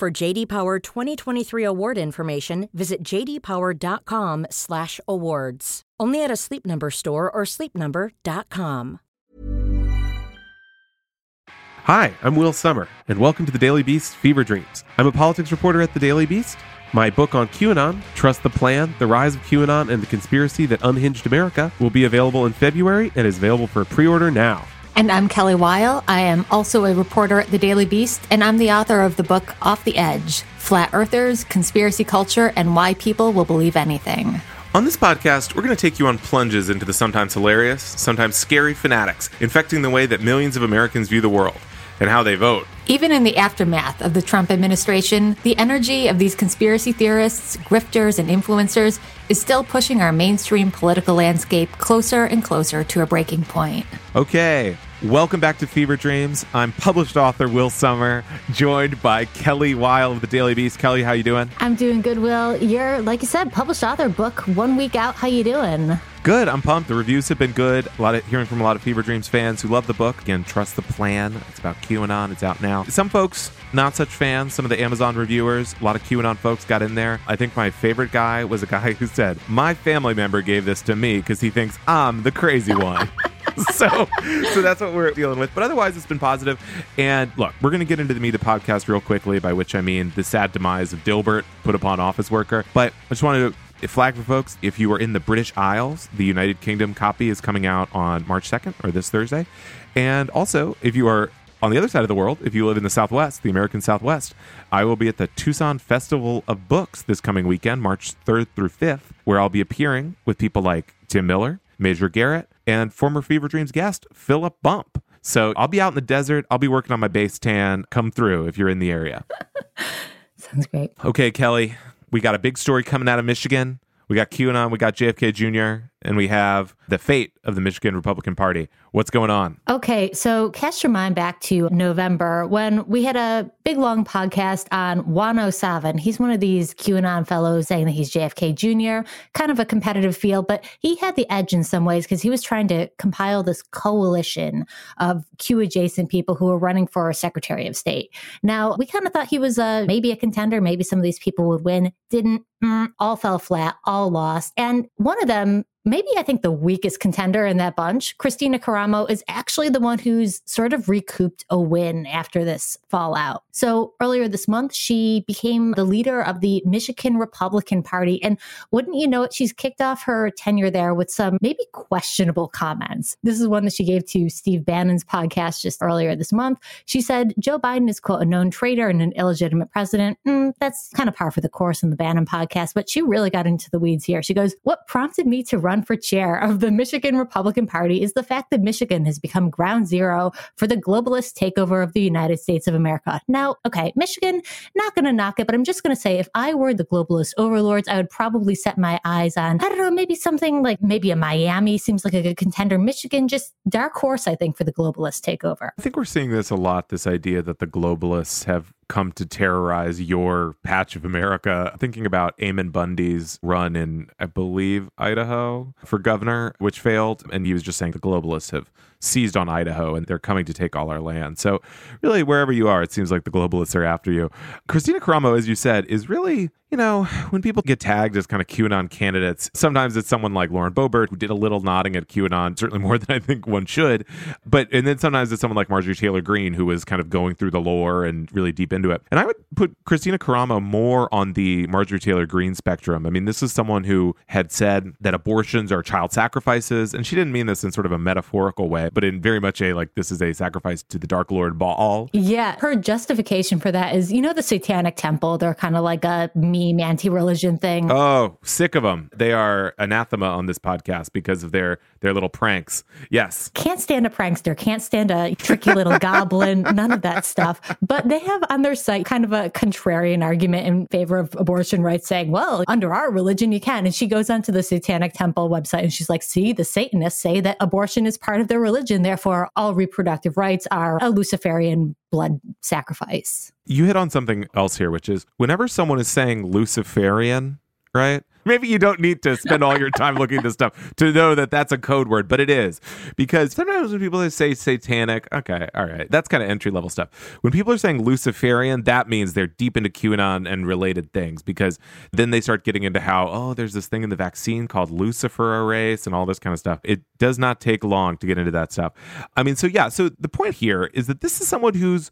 For JD Power 2023 award information, visit jdpower.com/awards. Only at a Sleep Number store or sleepnumber.com. Hi, I'm Will Sommer, and welcome to the Daily Beast Fever Dreams. I'm a politics reporter at the Daily Beast. My book on QAnon, Trust the Plan, The Rise of QAnon and the Conspiracy That Unhinged America, will be available in February and is available for pre-order now. And I'm Kelly Weil. I am also a reporter at the Daily Beast, and I'm the author of the book Off the Edge Flat Earthers, Conspiracy Culture, and Why People Will Believe Anything. On this podcast, we're going to take you on plunges into the sometimes hilarious, sometimes scary fanatics, infecting the way that millions of Americans view the world and how they vote. Even in the aftermath of the Trump administration, the energy of these conspiracy theorists, grifters, and influencers is still pushing our mainstream political landscape closer and closer to a breaking point. Okay, welcome back to Fever Dreams. I'm published author Will Sommer, joined by Kelly Weil of the Daily Beast. Kelly, how you doing? I'm doing good, Will. You're, like you said, published author, book one week out. How you doing? Good. I'm pumped. The reviews have been good. A lot of hearing from a lot of Fever Dreams fans who love the book. Again, trust the plan. It's about QAnon. It's out now. Some folks not such fans. Some of the Amazon reviewers, a lot of QAnon folks got in there. I think my favorite guy was a guy who said, "My family member gave this to me because he thinks I'm the crazy one." so, so that's what we're dealing with. But otherwise, it's been positive. And look, we're going to get into the of the podcast real quickly, by which I mean the sad demise of Dilbert, put upon office worker. But I just wanted to flag for folks if you are in the British Isles, the United Kingdom copy is coming out on March 2nd or this Thursday. And also, if you are on the other side of the world, if you live in the Southwest, the American Southwest, I will be at the Tucson Festival of Books this coming weekend, March 3rd through 5th, where I'll be appearing with people like Tim Miller, Major Garrett, and former Fever Dreams guest Philip Bump. So I'll be out in the desert. I'll be working on my base tan. Come through if you're in the area. Sounds great. Okay, Kelly, we got a big story coming out of Michigan. We got QAnon, we got JFK Jr., and we have the fate of the Michigan Republican Party. What's going on? Okay, so cast your mind back to November when we had a big long podcast on Juan O'Savin. He's one of these QAnon fellows saying that he's JFK Jr., kind of a competitive field, but he had the edge in some ways because he was trying to compile this coalition of Q adjacent people who were running for Secretary of State. Now, we kind of thought he was a, maybe a contender, maybe some of these people would win. Didn't, mm, all fell flat, all lost. And one of them maybe I think the weakest contender in that bunch, Kristina Karamo, is actually the one who's sort of recouped a win after this fallout. So earlier this month, she became the leader of the Michigan Republican Party. And wouldn't you know it, she's kicked off her tenure there with some maybe questionable comments. This is one that she gave to Steve Bannon's podcast just earlier this month. She said, Joe Biden is, quote, a known traitor and an illegitimate president. Mm, that's kind of par for the course in the Bannon podcast, but she really got into the weeds here. She goes, What prompted me to run run for chair of the Michigan Republican Party is the fact that Michigan has become ground zero for the globalist takeover of the United States of America. Now, okay, Michigan, not going to knock it, but I'm just going to say if I were the globalist overlords, I would probably set my eyes on, I don't know, maybe something like maybe a Miami seems like a good contender. Michigan, just dark horse, I think, for the globalist takeover. I think we're seeing this a lot this idea that the globalists have come to terrorize your patch of America. Thinking about Ammon Bundy's run in, I believe, Idaho for governor, which failed. And he was just saying the globalists have seized on Idaho and they're coming to take all our land. So, really, wherever you are, it seems like the globalists are after you. Kristina Karamo, as you said, is really you know, when people get tagged as kind of QAnon candidates, sometimes it's someone like Lauren Boebert who did a little nodding at QAnon, certainly more than I think one should. But and then sometimes it's someone like Marjorie Taylor Greene who was kind of going through the lore and really deep into it. And I would put Kristina Karamo more on the Marjorie Taylor Greene spectrum. I mean, this is someone who had said that abortions are child sacrifices, and she didn't mean this in sort of a metaphorical way, but in very much a like this is a sacrifice to the Dark Lord Baal. Yeah, her justification for that is, you know, the Satanic Temple. They're kind of like a meme anti-religion thing. Oh, sick of them. They are anathema on this podcast because of their their little pranks. Yes. Can't stand a prankster, can't stand a tricky little goblin, none of that stuff. But they have on their site kind of a contrarian argument in favor of abortion rights saying, well, under our religion you can. And she goes onto the Satanic Temple website and she's like, see, the Satanists say that abortion is part of their religion, therefore all reproductive rights are a Luciferian blood sacrifice. You hit on something else here, which is whenever someone is saying Luciferian, right? Maybe you don't need to spend all your time looking at this stuff to know that that's a code word, but it is because sometimes when people say satanic, okay, all right, that's kind of entry level stuff. When people are saying Luciferian, that means they're deep into QAnon and related things because then they start getting into how, oh, there's this thing in the vaccine called luciferase and all this kind of stuff. It does not take long to get into that stuff. I mean, so yeah, so the point here is that this is someone who's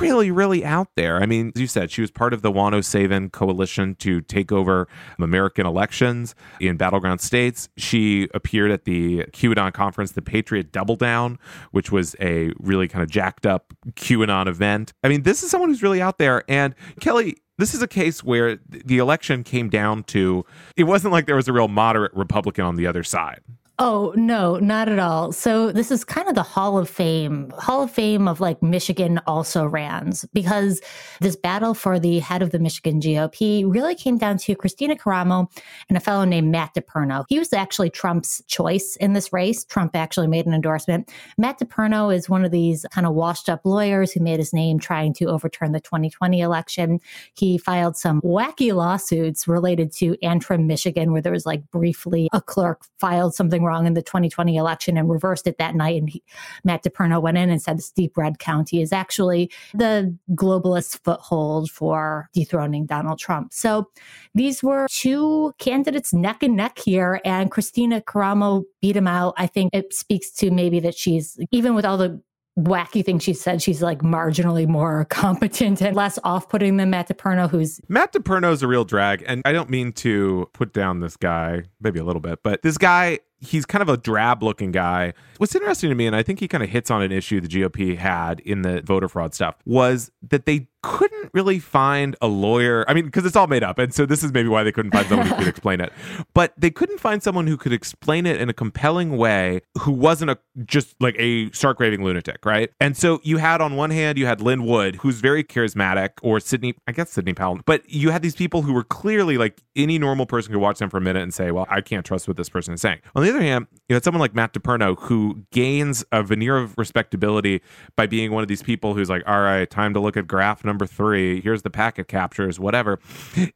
really, really out there. I mean, as you said, she was part of the Juan O'Savin coalition to take over American elections in battleground states. She appeared at the QAnon conference, the Patriot Double Down, which was a really kind of jacked up QAnon event. I mean, this is someone who's really out there. And Kelly, this is a case where the election came down to it wasn't like there was a real moderate Republican on the other side. Oh, no, not at all. So this is kind of the Hall of Fame, Hall of Fame of like Michigan also rans because this battle for the head of the Michigan GOP really came down to Kristina Karamo and a fellow named Matt DePerno. He was actually Trump's choice in this race. Trump actually made an endorsement. Matt DePerno is one of these kind of washed up lawyers who made his name trying to overturn the 2020 election. He filed some wacky lawsuits related to Antrim, Michigan, where there was like briefly a clerk filed something wrong in the 2020 election and reversed it that night. And he, Matt DePerno went in and said this deep red county is actually the globalist foothold for dethroning Donald Trump. So these were two candidates neck and neck here, and Kristina Karamo beat him out. I think it speaks to maybe that she's, even with all the wacky thing she said. She's like marginally more competent and less off putting than Matt DePerno, who's Matt DePerno is a real drag. And I don't mean to put down this guy, maybe a little bit, but this guy he's kind of a drab looking guy. What's interesting to me, and I think he kind of hits on an issue the GOP had in the voter fraud stuff, was that they couldn't really find a lawyer. I mean, because it's all made up. And so this is maybe why they couldn't find someone who could explain it. But they couldn't find someone who could explain it in a compelling way who wasn't a just like a stark raving lunatic, right? And so you had on one hand, you had Lin Wood, who's very charismatic, or Sidney, I guess Sidney Powell, but you had these people who were clearly like any normal person could watch them for a minute and say, well, I can't trust what this person is saying. On the other hand, you had someone like Matt DePerno who gains a veneer of respectability by being one of these people who's like, all right, time to look at graph number three. Here's the packet captures, whatever.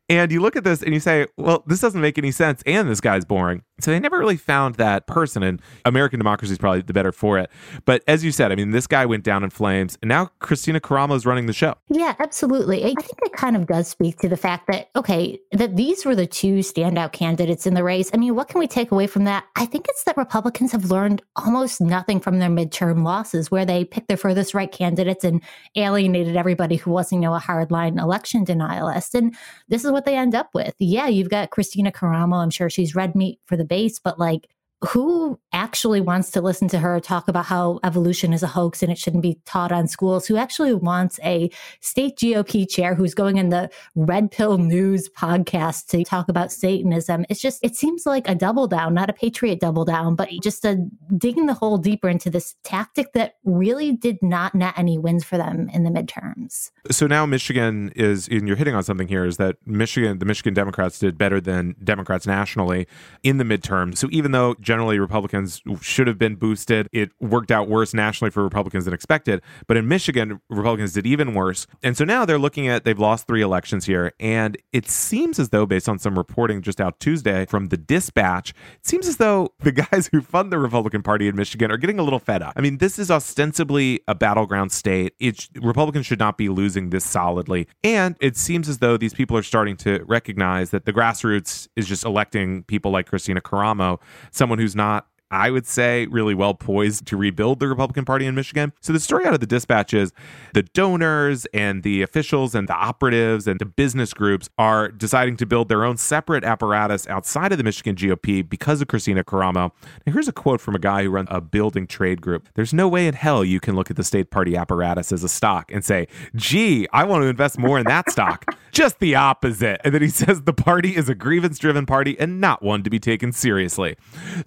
And you look at this and you say, well, this doesn't make any sense. And this guy's boring. So they never really found that person. And American democracy is probably the better for it. But as you said, I mean, this guy went down in flames. And now Kristina Karamo is running the show. Yeah, absolutely. I think it kind of does speak to the fact that, okay, that these were the two standout candidates in the race. I mean, what can we take away from that? I think it's that Republicans have learned almost nothing from their midterm losses, where they picked their furthest right candidates and alienated everybody who wasn't, you know, a hardline election denialist. And this is what they end up with. Yeah, you've got Kristina Karamo. I'm sure she's red meat for the base, but like who actually wants to listen to her talk about how evolution is a hoax and it shouldn't be taught on schools? Who actually wants a state GOP chair who's going in the Red Pill News podcast to talk about Satanism? It's just, it seems like a double down, not a patriot double down, but just a digging the hole deeper into this tactic that really did not net any wins for them in the midterms. So now Michigan is, and you're hitting on something here, is that Michigan, the Michigan Democrats did better than Democrats nationally in the midterm. So even though generally Republicans should have been boosted. It worked out worse nationally for Republicans than expected. But in Michigan, Republicans did even worse. And so now they're looking at, they've lost three elections here. And it seems as though, based on some reporting just out Tuesday from the dispatch, it seems as though the guys who fund the Republican Party in Michigan are getting a little fed up. I mean, this is ostensibly a battleground state. It, Republicans should not be losing this solidly. And it seems as though these people are starting to recognize that the grassroots is just electing people like Kristina Karamo, someone who's not I would say, really well poised to rebuild the Republican Party in Michigan. So the story out of the dispatch is the donors and the officials and the operatives and the business groups are deciding to build their own separate apparatus outside of the Michigan GOP because of Kristina Karamo. Now, here's a quote from a guy who runs a building trade group. There's no way in hell you can look at the state party apparatus as a stock and say, gee, I want to invest more in that stock. Just the opposite. And then he says the party is a grievance driven party and not one to be taken seriously.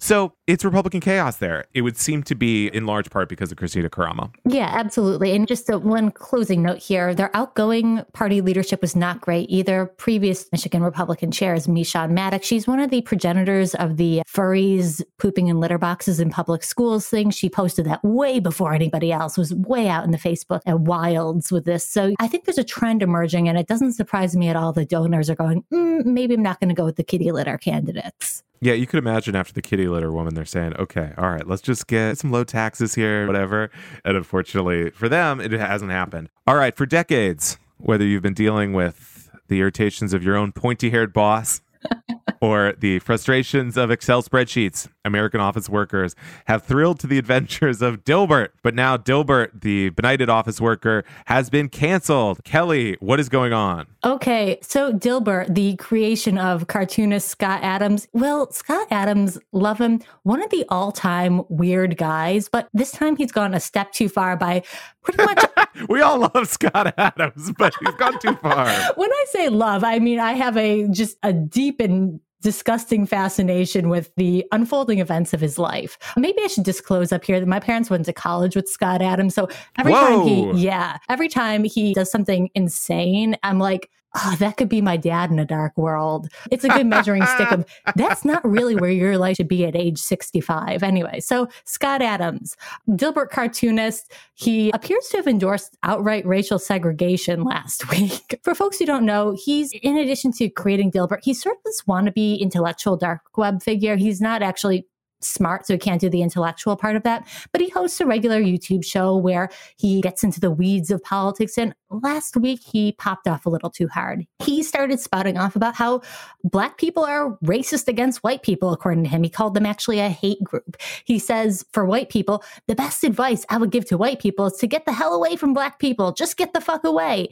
So it's Republican chaos there. It would seem to be in large part because of Kristina Karamo. Yeah, absolutely. And just a, one closing note here their outgoing party leadership was not great either. Previous Michigan Republican chair is Meshawn Maddock. She's one of the progenitors of the furries pooping in litter boxes in public schools thing. She posted that way before anybody else, was way out in the Facebook and wilds with this. So I think there's a trend emerging, and it doesn't surprise me at all The donors are going, mm, maybe I'm not going to go with the kitty litter candidates. Yeah, you could imagine after the kitty litter woman, they're saying, okay, all right, let's just get some low taxes here, whatever. And unfortunately for them, it hasn't happened. All right, for decades, whether you've been dealing with the irritations of your own pointy haired boss or the frustrations of Excel spreadsheets. American office workers have thrilled to the adventures of Dilbert, but now Dilbert, the benighted office worker, has been canceled. Kelly, what is going on? Okay, so Dilbert, the creation of cartoonist Scott Adams. Well, Scott Adams, love him, one of the all time weird guys, but this time he's gone a step too far by pretty much. we all love Scott Adams, but he's gone too far. when I say love, I mean I have a just a deep and disgusting fascination with the unfolding events of his life. Maybe I should disclose up here that my parents went to college with Scott Adams. So every Whoa. time he, yeah, every time he does something insane, I'm like, oh, that could be my dad in a dark world. It's a good measuring stick of that's not really where your life should be at age 65. Anyway, so Scott Adams, Dilbert cartoonist, he appears to have endorsed outright racial segregation last week. For folks who don't know, he's, in addition to creating Dilbert, he's sort of this wannabe intellectual dark web figure. He's not actually smart, so he can't do the intellectual part of that. But he hosts a regular YouTube show where he gets into the weeds of politics. And last week, he popped off a little too hard. He started spouting off about how Black people are racist against white people, according to him. He called them actually a hate group. He says, for white people, the best advice I would give to white people is to get the hell away from Black people. Just get the fuck away.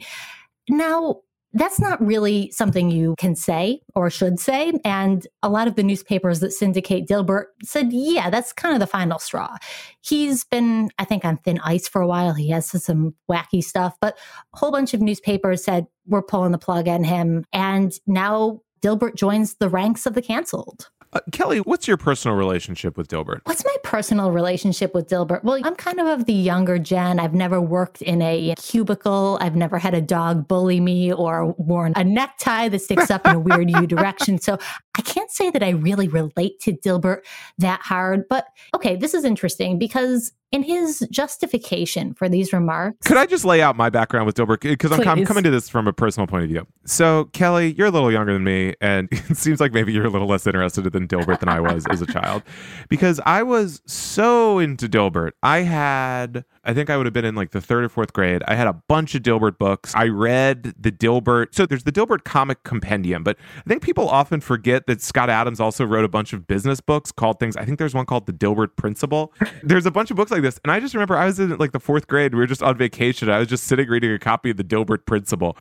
Now, that's not really something you can say or should say. And a lot of the newspapers that syndicate Dilbert said, yeah, that's kind of the final straw. He's been, I think, on thin ice for a while. He has some wacky stuff, but a whole bunch of newspapers said, we're pulling the plug on him. And now Dilbert joins the ranks of the canceled. Uh, Kelly, what's your personal relationship with Dilbert? What's my personal relationship with Dilbert? Well, I'm kind of of the younger gen. I've never worked in a cubicle. I've never had a dog bully me or worn a necktie that sticks up in a weird U direction. So I can't say that I really relate to Dilbert that hard. But okay, this is interesting because in his justification for these remarks. Could I just lay out my background with Dilbert? Because I'm, I'm, coming to this from a personal point of view. So, Kelly, you're a little younger than me, and it seems like maybe you're a little less interested in Dilbert than I was as a child. Because I was so into Dilbert. I had I think I would have been in like the third or fourth grade. I had a bunch of Dilbert books. I read the Dilbert. So there's the Dilbert comic compendium, but I think people often forget that Scott Adams also wrote a bunch of business books called things. I think there's one called The Dilbert Principle. There's a bunch of books like this. And I just remember I was in like the fourth grade. We were just on vacation. I was just sitting reading a copy of The Dilbert Principle.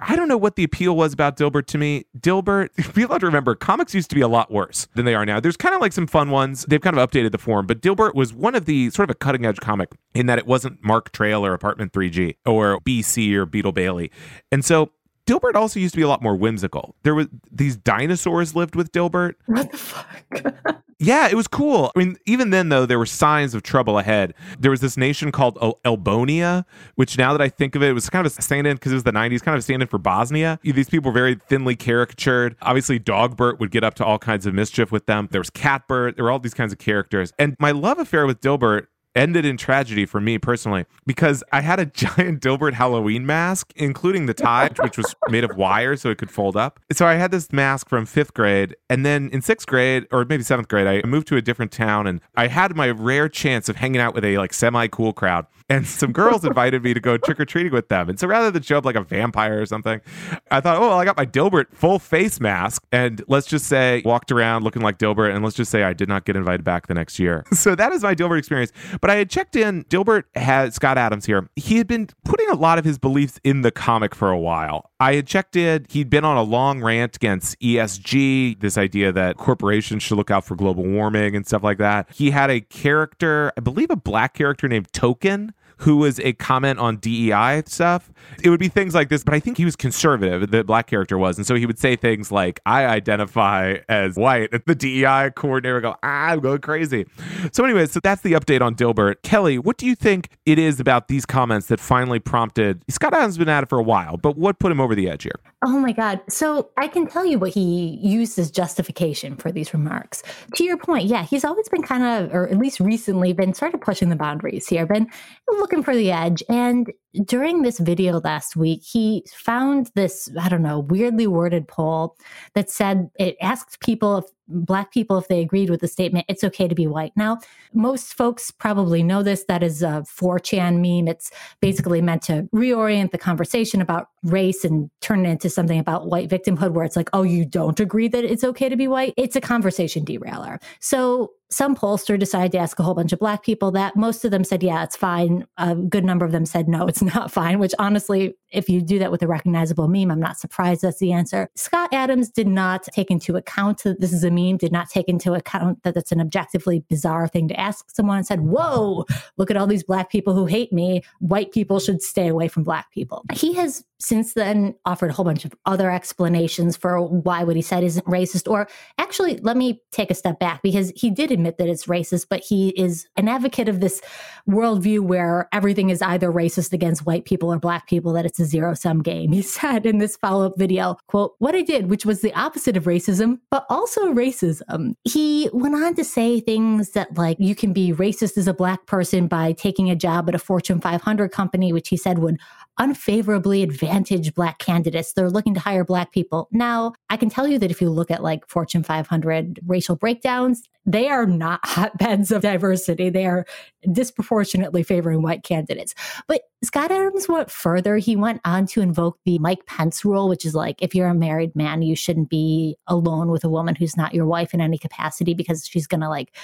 I don't know what the appeal was about Dilbert to me. Dilbert, people have to remember, comics used to be a lot worse than they are now. There's kind of like some fun ones. They've kind of updated the form, but Dilbert was one of the sort of a cutting edge comic in that that it wasn't Mark Trail or Apartment 3G or BC or Beetle Bailey. And so Dilbert also used to be a lot more whimsical. There was these dinosaurs lived with Dilbert. What the fuck? yeah, it was cool. I mean, even then though, there were signs of trouble ahead. There was this nation called Elbonia, which now that I think of it, it was kind of a stand-in because it was the '90s, kind of a stand-in for Bosnia. These people were very thinly caricatured. Obviously, Dogbert would get up to all kinds of mischief with them. There was Catbert. There were all these kinds of characters. And my love affair with Dilbert ended in tragedy for me personally because I had a giant Dilbert Halloween mask, including the tie, which was made of wire so it could fold up. So I had this mask from fifth grade. And then in sixth grade, or maybe seventh grade, I moved to a different town and I had my rare chance of hanging out with a like semi cool crowd. And some girls invited me to go trick or treating with them. And so rather than show up like a vampire or something, I thought, oh, well, I got my Dilbert full face mask. And let's just say walked around looking like Dilbert. And let's just say I did not get invited back the next year. So that is my Dilbert experience. But I had checked in. Dilbert had Scott Adams here. He had been putting a lot of his beliefs in the comic for a while. I had checked in. He'd been on a long rant against ESG, this idea that corporations should look out for global warming and stuff like that. He had a character, I believe a black character named Token who was a comment on DEI stuff, it would be things like this. But I think he was conservative, the black character was. And so he would say things like, I identify as white. The DEI coordinator would go, ah, I'm going crazy. So, anyway, so that's the update on Dilbert. Kelly, what do you think it is about these comments that finally prompted Scott Adams been at it for a while, but what put him over the edge here? Oh my God. So I can tell you what he used as justification for these remarks. To your point, yeah, he's always been kind of, or at least recently, been sort of pushing the boundaries here, been looking for the edge. And during this video last week, he found this, I don't know, weirdly worded poll that said it asked people if black people if they agreed with the statement it's okay to be white now. Most folks probably know this. That is a 4chan meme. It's basically meant to reorient the conversation about race and turn it into something about white victimhood where it's like oh you don't agree that it's okay to be white? It's a conversation derailer. So some pollster decided to ask a whole bunch of black people that. Most of them said yeah it's fine. A good number of them said no it's not fine which honestly if you do that with a recognizable meme i'm not surprised that's the answer. Scott adams did not take into account that this is a meme did not take into account that that's an objectively bizarre thing to ask someone. And said whoa look at all these black people who hate me. White people should stay away from black people. He has since then offered a whole bunch of other explanations for why what he said isn't racist or actually let me take a step back because he did admit that it's racist but he is an advocate of this worldview where everything is either racist against white people or black people that it's a zero sum game. He said in this follow-up video quote what i did which was the opposite of racism but also racism he went on to say things that like you can be racist as a black person by taking a job at a fortune 500 company which he said would unfavorably advantage black candidates. They're looking to hire black people. Now, I can tell you that if you look at like Fortune 500 racial breakdowns, they are not hotbeds of diversity. They are disproportionately favoring white candidates. But Scott Adams went further. He went on to invoke the Mike Pence rule, which is like if you're a married man, you shouldn't be alone with a woman who's not your wife in any capacity because she's going to like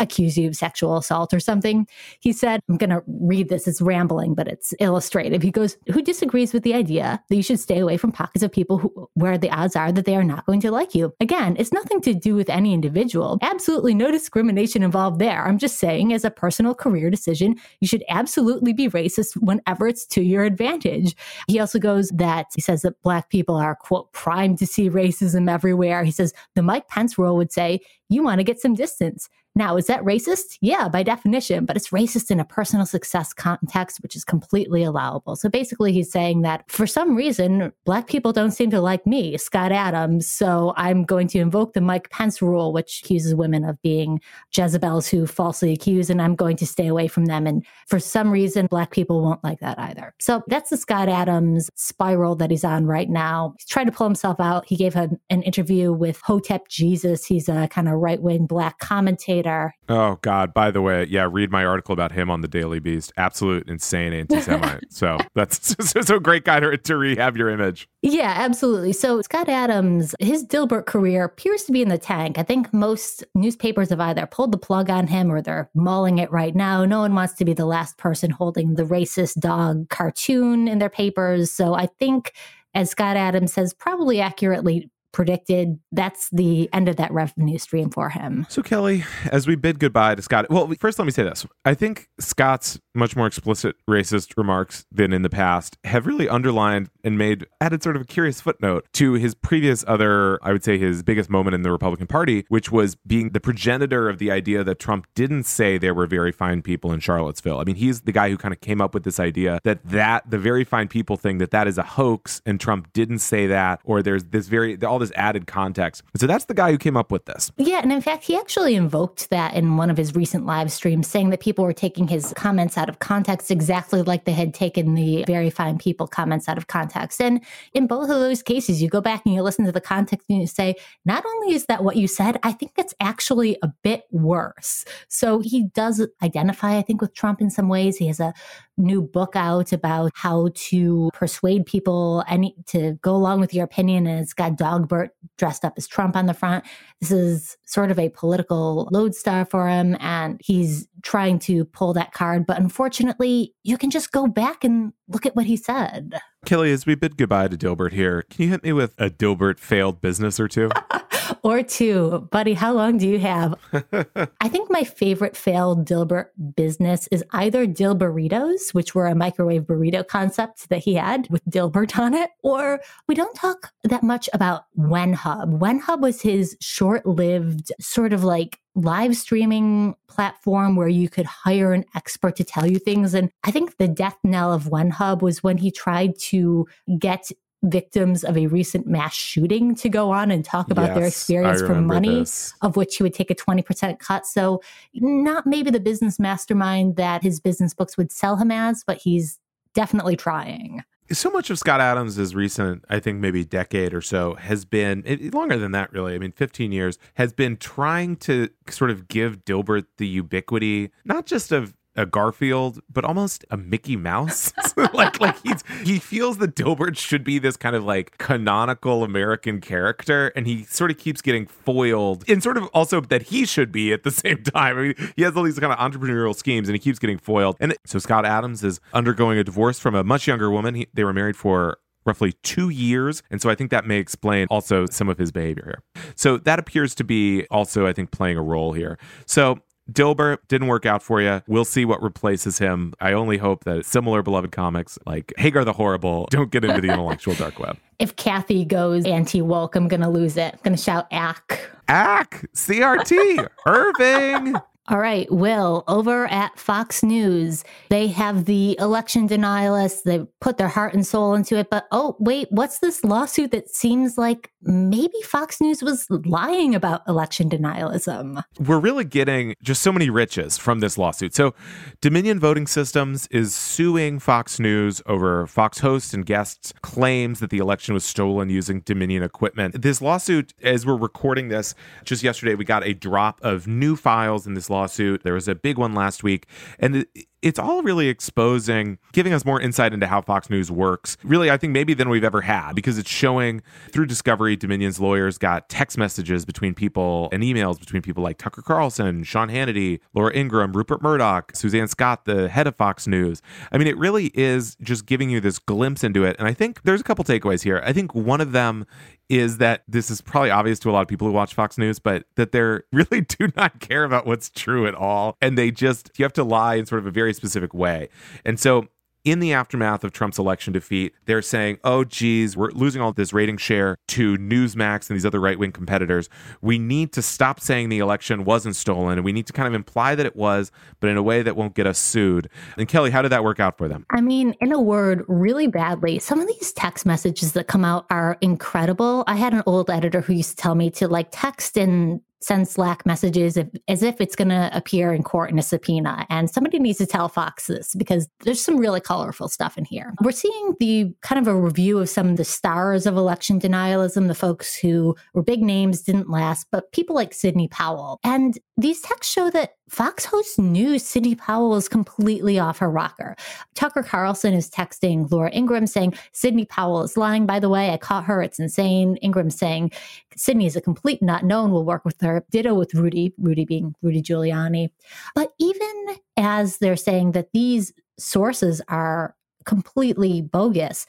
accuse you of sexual assault or something. He said, I'm going to read this. It's rambling, but it's illustrative. He goes, Who disagrees with the idea that you should stay away from pockets of people who, where the odds are that they are not going to like you? Again, it's nothing to do with any individual. Absolutely no discrimination involved there. I'm just saying, as a personal career decision, you should absolutely be racist it's to your advantage. He also goes that he says that black people are, quote, primed to see racism everywhere. He says the Mike Pence rule would say you want to get some distance. Now, is that racist? Yeah, by definition, but it's racist in a personal success context, which is completely allowable. So basically, he's saying that for some reason, Black people don't seem to like me, Scott Adams. So I'm going to invoke the Mike Pence rule, which accuses women of being Jezebels who falsely accuse, and I'm going to stay away from them. And for some reason, Black people won't like that either. So that's the Scott Adams spiral that he's on right now. He's trying to pull himself out. He gave an interview with Hotep Jesus. He's a kind of right wing Black commentator Oh God! By the way, yeah, read my article about him on the Daily Beast. Absolute insane anti-Semite. so that's so, so great guy to, to rehab your image. Yeah, absolutely. So Scott Adams, his Dilbert career appears to be in the tank. I think most newspapers have either pulled the plug on him or they're mauling it right now. No one wants to be the last person holding the racist dog cartoon in their papers. So I think as Scott Adams says, probably accurately predicted that's the end of that revenue stream for him. So, Kelly, as we bid goodbye to Scott, well, first let me say this. I think Scott's much more explicit racist remarks than in the past have really underlined and made added sort of a curious footnote to his previous other, I would say his biggest moment in the Republican Party, which was being the progenitor of the idea that Trump didn't say there were very fine people in Charlottesville. I mean, he's the guy who kind of came up with this idea that that the very fine people thing that that is a hoax and Trump didn't say that or there's this very all this added context. So that's the guy who came up with this. Yeah, and in fact, he actually invoked that in one of his recent live streams saying that people were taking his comments out of context exactly like they had taken the very fine people comments out of context. And in both of those cases, you go back and you listen to the context and you say, not only is that what you said, I think that's actually a bit worse. So he does identify, I think, with Trump in some ways. He has a new book out about how to persuade people any to go along with your opinion and it's got dogbert dressed up as trump on the front. This is sort of a political lodestar for him and he's trying to pull that card but unfortunately you can just go back and look at what he said. Kelly as we bid goodbye to dilbert here can you hit me with a dilbert failed business or two or two. Buddy, how long do you have? I think my favorite failed Dilbert business is either Dilberitos, which were a microwave burrito concept that he had with Dilbert on it, or we don't talk that much about WhenHub. WhenHub was his short lived sort of like live streaming platform where you could hire an expert to tell you things. And I think the death knell of WhenHub was when he tried to get victims of a recent mass shooting to go on and talk about yes, their experience for money, this. of which he would take a 20% cut. So, not maybe the business mastermind that his business books would sell him as, but he's definitely trying so much of Scott Adams' recent, I think maybe decade or so, has been it, longer than that, really. I mean, 15 years has been trying to sort of give Dilbert the ubiquity, not just of a Garfield, but almost a Mickey Mouse. like like he's he feels that Dilbert should be this kind of like canonical American character, and he sort of keeps getting foiled, and sort of also that he should be at the same time. I mean, he has all these kind of entrepreneurial schemes, and he keeps getting foiled. And so Scott Adams is undergoing a divorce from a much younger woman. He, they were married for roughly two years. And so I think that may explain also some of his behavior here. So that appears to be also, I think, playing a role here. So Dilbert didn't work out for you. We'll see what replaces him. I only hope that similar beloved comics like Hagar the Horrible don't get into the intellectual dark web. If Cathy goes anti woke, I'm going to lose it. I'm going to shout ack. Ack, CRT, Irving. All right, Will, over at Fox News, they have the election denialists. They put their heart and soul into it. But oh, wait, what's this lawsuit that seems like maybe Fox News was lying about election denialism? We're really getting just so many riches from this lawsuit. So, Dominion Voting Systems is suing Fox News over Fox hosts and guests' claims that the election was stolen using Dominion equipment. This lawsuit, as we're recording this, just yesterday, we got a drop of new files in this lawsuit lawsuit. There was a big one last week. And it's all really exposing, giving us more insight into how Fox News works. Really, I think maybe than we've ever had because it's showing through Discovery, Dominion's lawyers got text messages between people and emails between people like Tucker Carlson, Sean Hannity, Laura Ingraham, Rupert Murdoch, Suzanne Scott, the head of Fox News. I mean, it really is just giving you this glimpse into it. And I think there's a couple takeaways here. I think one of them is that this is probably obvious to a lot of people who watch Fox News, but that they really do not care about what's true at all. And they just, you have to lie in sort of a very very specific way. And so in the aftermath of Trump's election defeat, they're saying, oh, geez, we're losing all this rating share to Newsmax and these other right wing competitors. We need to stop saying the election wasn't stolen and we need to kind of imply that it was, but in a way that won't get us sued. And Kelly, how did that work out for them? I mean, in a word, really badly. Some of these text messages that come out are incredible. I had an old editor who used to tell me to like text and send Slack messages if, as if it's going to appear in court in a subpoena. And somebody needs to tell Fox this because there's some really colorful stuff in here. We're seeing the kind of a review of some of the stars of election denialism, the folks who were big names, didn't last, but people like Sidney Powell. And these texts show that Fox hosts knew Sidney Powell was completely off her rocker. Tucker Carlson is texting Laura Ingraham saying, Sidney Powell is lying, by the way. I caught her. It's insane. Ingraham saying, Sidney is a complete nut. No one will work with her. Ditto with Rudy, Rudy being Rudy Giuliani. But even as they're saying that these sources are completely bogus,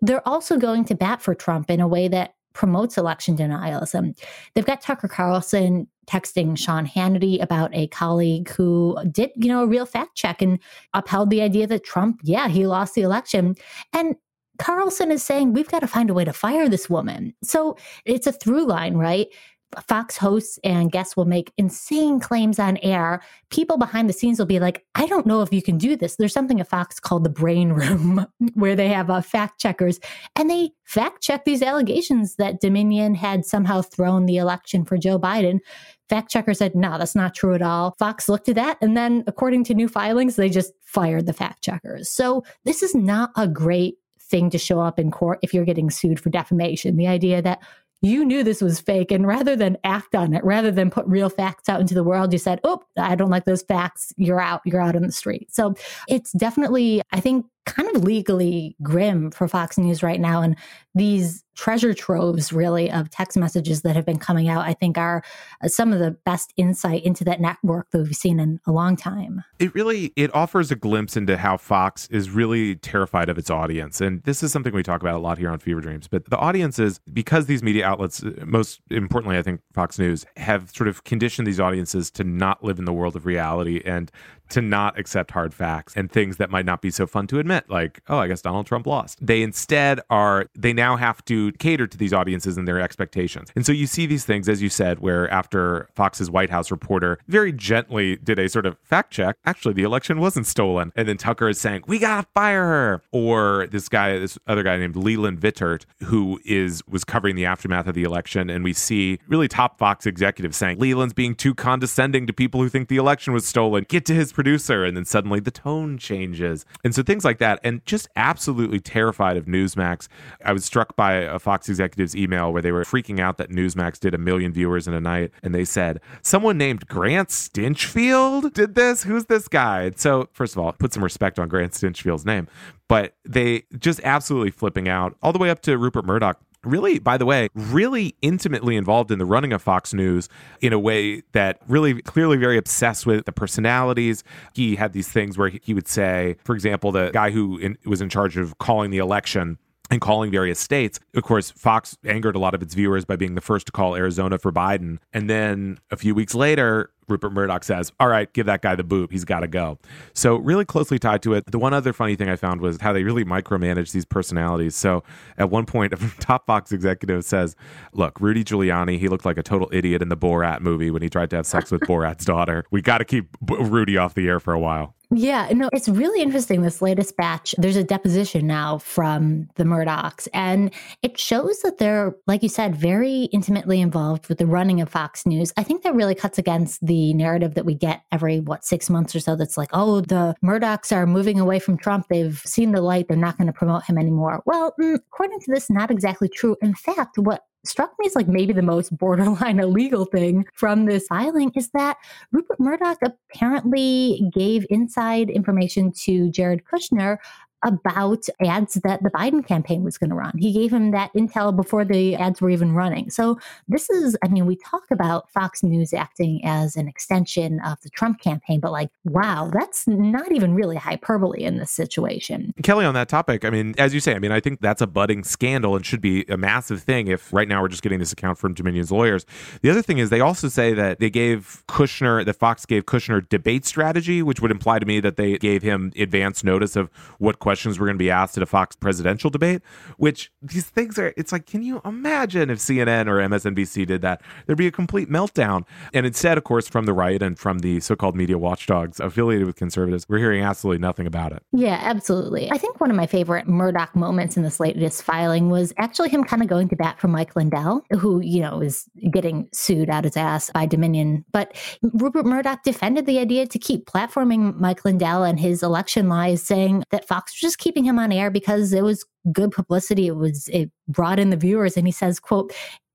they're also going to bat for Trump in a way that promotes election denialism. They've got Tucker Carlson texting Sean Hannity about a colleague who did, you know, a real fact check and upheld the idea that Trump, yeah, he lost the election. And Carlson is saying we've got to find a way to fire this woman. So it's a through line, right? Fox hosts and guests will make insane claims on air. People behind the scenes will be like, I don't know if you can do this. There's something at Fox called the brain room where they have uh, fact checkers and they fact check these allegations that Dominion had somehow thrown the election for Joe Biden. Fact checker said, no, that's not true at all. Fox looked at that. And then, according to new filings, they just fired the fact checkers. So, this is not a great thing to show up in court if you're getting sued for defamation. The idea that you knew this was fake. And rather than act on it, rather than put real facts out into the world, you said, Oh, I don't like those facts. You're out. You're out on the street. So it's definitely, I think kind of legally grim for Fox News right now. And these treasure troves, really, of text messages that have been coming out, I think are uh, some of the best insight into that network that we've seen in a long time. It really it offers a glimpse into how Fox is really terrified of its audience. And this is something we talk about a lot here on Fever Dreams. But the audience is because these media outlets, uh, most importantly, I think Fox News, have sort of conditioned these audiences to not live in the world of reality and to not accept hard facts and things that might not be so fun to admit, like, oh, I guess Donald Trump lost. They instead are, they now have to cater to these audiences and their expectations. And so you see these things, as you said, where after Fox's White House reporter very gently did a sort of fact check, actually, the election wasn't stolen. And then Tucker is saying, we gotta fire her. Or this guy, this other guy named Leland Vittert, who is was covering the aftermath of the election. And we see really top Fox executives saying, Leland's being too condescending to people who think the election was stolen. Get to his producer. And then suddenly the tone changes. And so things like that. And just absolutely terrified of Newsmax. I was struck by a Fox executive's email where they were freaking out that Newsmax did a million viewers in a night. And they said, someone named Grant Stinchfield did this. Who's this guy? So, first of all, put some respect on Grant Stinchfield's name. But they just absolutely flipping out all the way up to Rupert Murdoch really, by the way, really intimately involved in the running of Fox News in a way that really clearly very obsessed with the personalities. He had these things where he would say, for example, the guy who in, was in charge of calling the election and calling various states. Of course, Fox angered a lot of its viewers by being the first to call Arizona for Biden. And then a few weeks later, Rupert Murdoch says, All right, give that guy the boot. He's got to go. So, really closely tied to it. The one other funny thing I found was how they really micromanage these personalities. So, at one point, a top Fox executive says, Look, Rudy Giuliani, he looked like a total idiot in the Borat movie when he tried to have sex with Borat's daughter. We got to keep Rudy off the air for a while. Yeah, no, it's really interesting. This latest batch, there's a deposition now from the Murdochs, and it shows that they're, like you said, very intimately involved with the running of Fox News. I think that really cuts against the narrative that we get every, what, six months or so that's like, oh, the Murdochs are moving away from Trump. They've seen the light. They're not going to promote him anymore. Well, mm, according to this, not exactly true. In fact, what struck me as like maybe the most borderline illegal thing from this filing is that Rupert Murdoch apparently gave inside information to Jared Kushner about ads that the Biden campaign was going to run. He gave him that intel before the ads were even running. So this is, I mean, we talk about Fox News acting as an extension of the Trump campaign, but like, wow, that's not even really hyperbole in this situation. Kelly, on that topic, I mean, as you say, I mean, I think that's a budding scandal and should be a massive thing if right now we're just getting this account from Dominion's lawyers. The other thing is they also say that they gave Kushner, that Fox gave Kushner debate strategy, which would imply to me that they gave him advance notice of what questions questions were going to be asked at a Fox presidential debate, which these things are, it's like, can you imagine if CNN or MSNBC did that? There'd be a complete meltdown. And instead, of course, from the right and from the so called media watchdogs affiliated with conservatives, we're hearing absolutely nothing about it. Yeah, absolutely. I think one of my favorite Murdoch moments in this latest filing was actually him kind of going to bat for Mike Lindell, who, you know, is getting sued out his ass by Dominion. But Rupert Murdoch defended the idea to keep platforming Mike Lindell and his election lies, saying that Fox just keeping him on air because it was good publicity. It was it brought in the viewers, and he says, "quote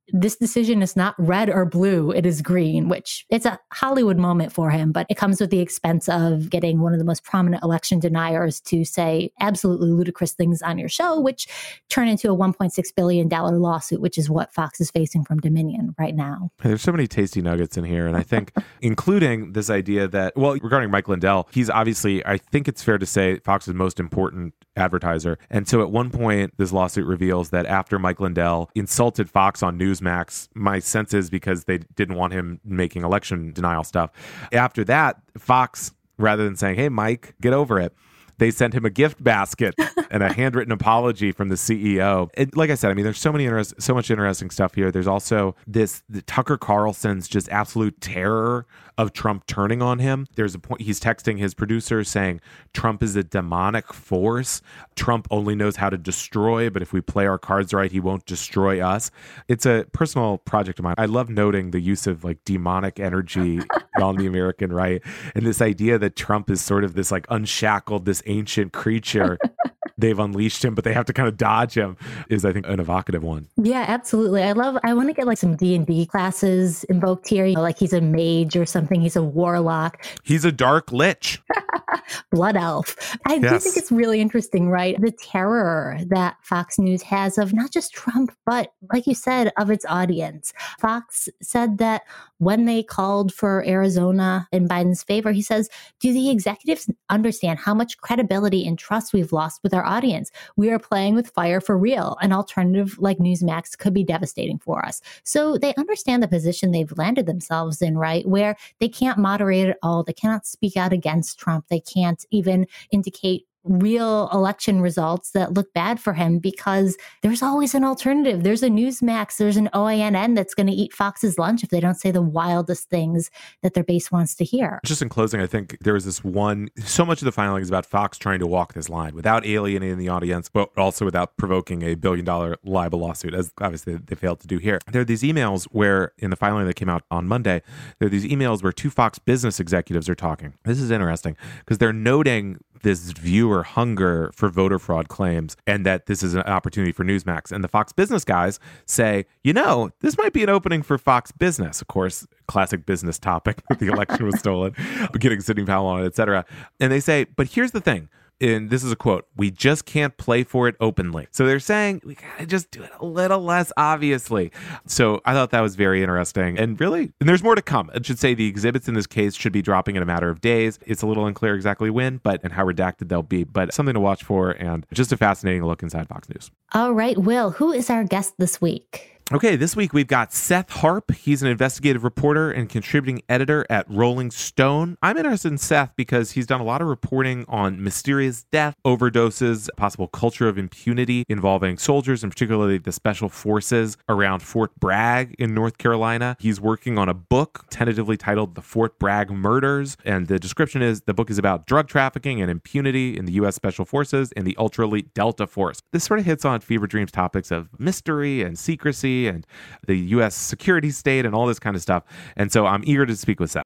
this decision is not red or blue, it is green, which it's a Hollywood moment for him, but it comes with the expense of getting one of the most prominent election deniers to say absolutely ludicrous things on your show, which turn into a $1.6 billion lawsuit, which is what Fox is facing from Dominion right now. There's so many tasty nuggets in here. And I think, including this idea that, well, regarding Mike Lindell, he's obviously, I think it's fair to say, Fox's most important advertiser. And so at one point, this lawsuit reveals that after Mike Lindell insulted Fox on Newsmax, my sense is because they didn't want him making election denial stuff. After that, Fox, rather than saying, hey, Mike, get over it, they sent him a gift basket and a handwritten apology from the CEO. And like I said, I mean, there's so many interest, so much interesting stuff here. There's also this Tucker Carlson's just absolute terror of Trump turning on him. There's a point he's texting his producer saying Trump is a demonic force. Trump only knows how to destroy, but if we play our cards right, he won't destroy us. It's a personal project of mine. I love noting the use of like demonic energy on the American right and this idea that Trump is sort of this like unshackled, this ancient creature they've unleashed him, but they have to kind of dodge him is I think an evocative one. Yeah, absolutely. I love I want to get like some D&D classes invoked here, you know, like he's a mage or something, he's a warlock. He's a dark lich. Blood Elf. I Yes. do think it's really interesting, right? The terror that Fox News has of not just Trump, but like you said, of its audience. Fox said that when they called for Arizona in Biden's favor, he says, Do the executives understand how much credibility and trust we've lost with our audience? We are playing with fire for real. An alternative like Newsmax could be devastating for us. So they understand the position they've landed themselves in, right? Where they can't moderate at all. They cannot speak out against Trump. They can't even indicate real election results that look bad for him because there's always an alternative. There's a Newsmax, there's an OANN that's going to eat Fox's lunch if they don't say the wildest things that their base wants to hear. Just in closing, I think there was this one. So much of the filing is about Fox trying to walk this line without alienating the audience, but also without provoking a billion dollar libel lawsuit, as obviously they failed to do here. There are these emails where, in the filing that came out on Monday, there are these emails where two Fox business executives are talking. This is interesting because they're noting this viewer hunger for voter fraud claims and that this is an opportunity for Newsmax. And the Fox business guys say, you know, this might be an opening for Fox business. Of course, classic business topic the election was stolen, getting Sidney Powell on it, et cetera. And they say, but here's the thing. And this is a quote, we just can't play for it openly. So they're saying we gotta just do it a little less obviously. So I thought that was very interesting. And really, and there's more to come. I should say the exhibits in this case should be dropping in a matter of days. It's a little unclear exactly when, but and how redacted they'll be, but something to watch for and just a fascinating look inside Fox News. All right, Will, who is our guest this week? Okay, this week we've got Seth Harp. He's an investigative reporter and contributing editor at Rolling Stone. I'm interested in Seth because he's done a lot of reporting on mysterious death, overdoses, possible culture of impunity involving soldiers and particularly the special forces around Fort Bragg in North Carolina. He's working on a book tentatively titled The Fort Bragg Murders, and the description is the book is about drug trafficking and impunity in the U.S. Special Forces and the ultra elite Delta Force. This sort of hits on Fever Dreams topics of mystery and secrecy and the U.S. security state and all this kind of stuff. And so I'm eager to speak with Seth.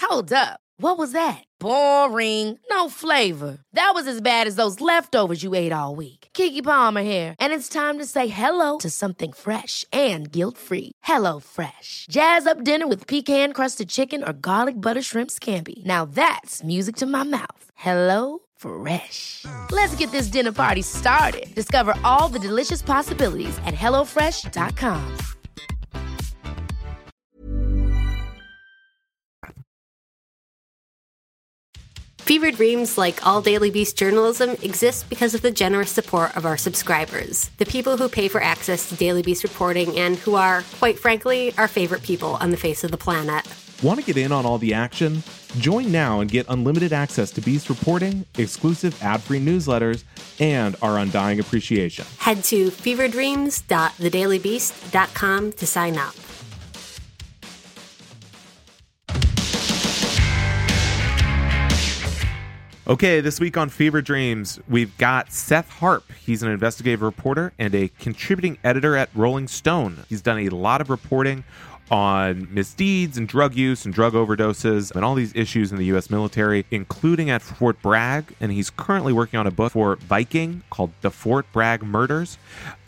Hold up. What was that? Boring. No flavor. That was as bad as those leftovers you ate all week. Keke Palmer here, and it's time to say hello to something fresh and guilt-free. Hello Fresh. Jazz up dinner with pecan-crusted chicken or garlic butter shrimp scampi. Now that's music to my mouth. Hello Fresh. Let's get this dinner party started. Discover all the delicious possibilities at hellofresh.com. Fever Dreams, like all Daily Beast journalism, exist because of the generous support of our subscribers, the people who pay for access to Daily Beast reporting and who are, quite frankly, our favorite people on the face of the planet. Want to get in on all the action? Join now and get unlimited access to Beast reporting, exclusive ad free newsletters, and our undying appreciation. Head to feverdreams.thedailybeast.com to sign up. Okay, this week on Fever Dreams, we've got Seth Harp. He's an investigative reporter and a contributing editor at Rolling Stone. He's done a lot of reporting on misdeeds and drug use and drug overdoses and all these issues in the U.S. military, including at Fort Bragg. And he's currently working on a book for Viking called The Fort Bragg Murders.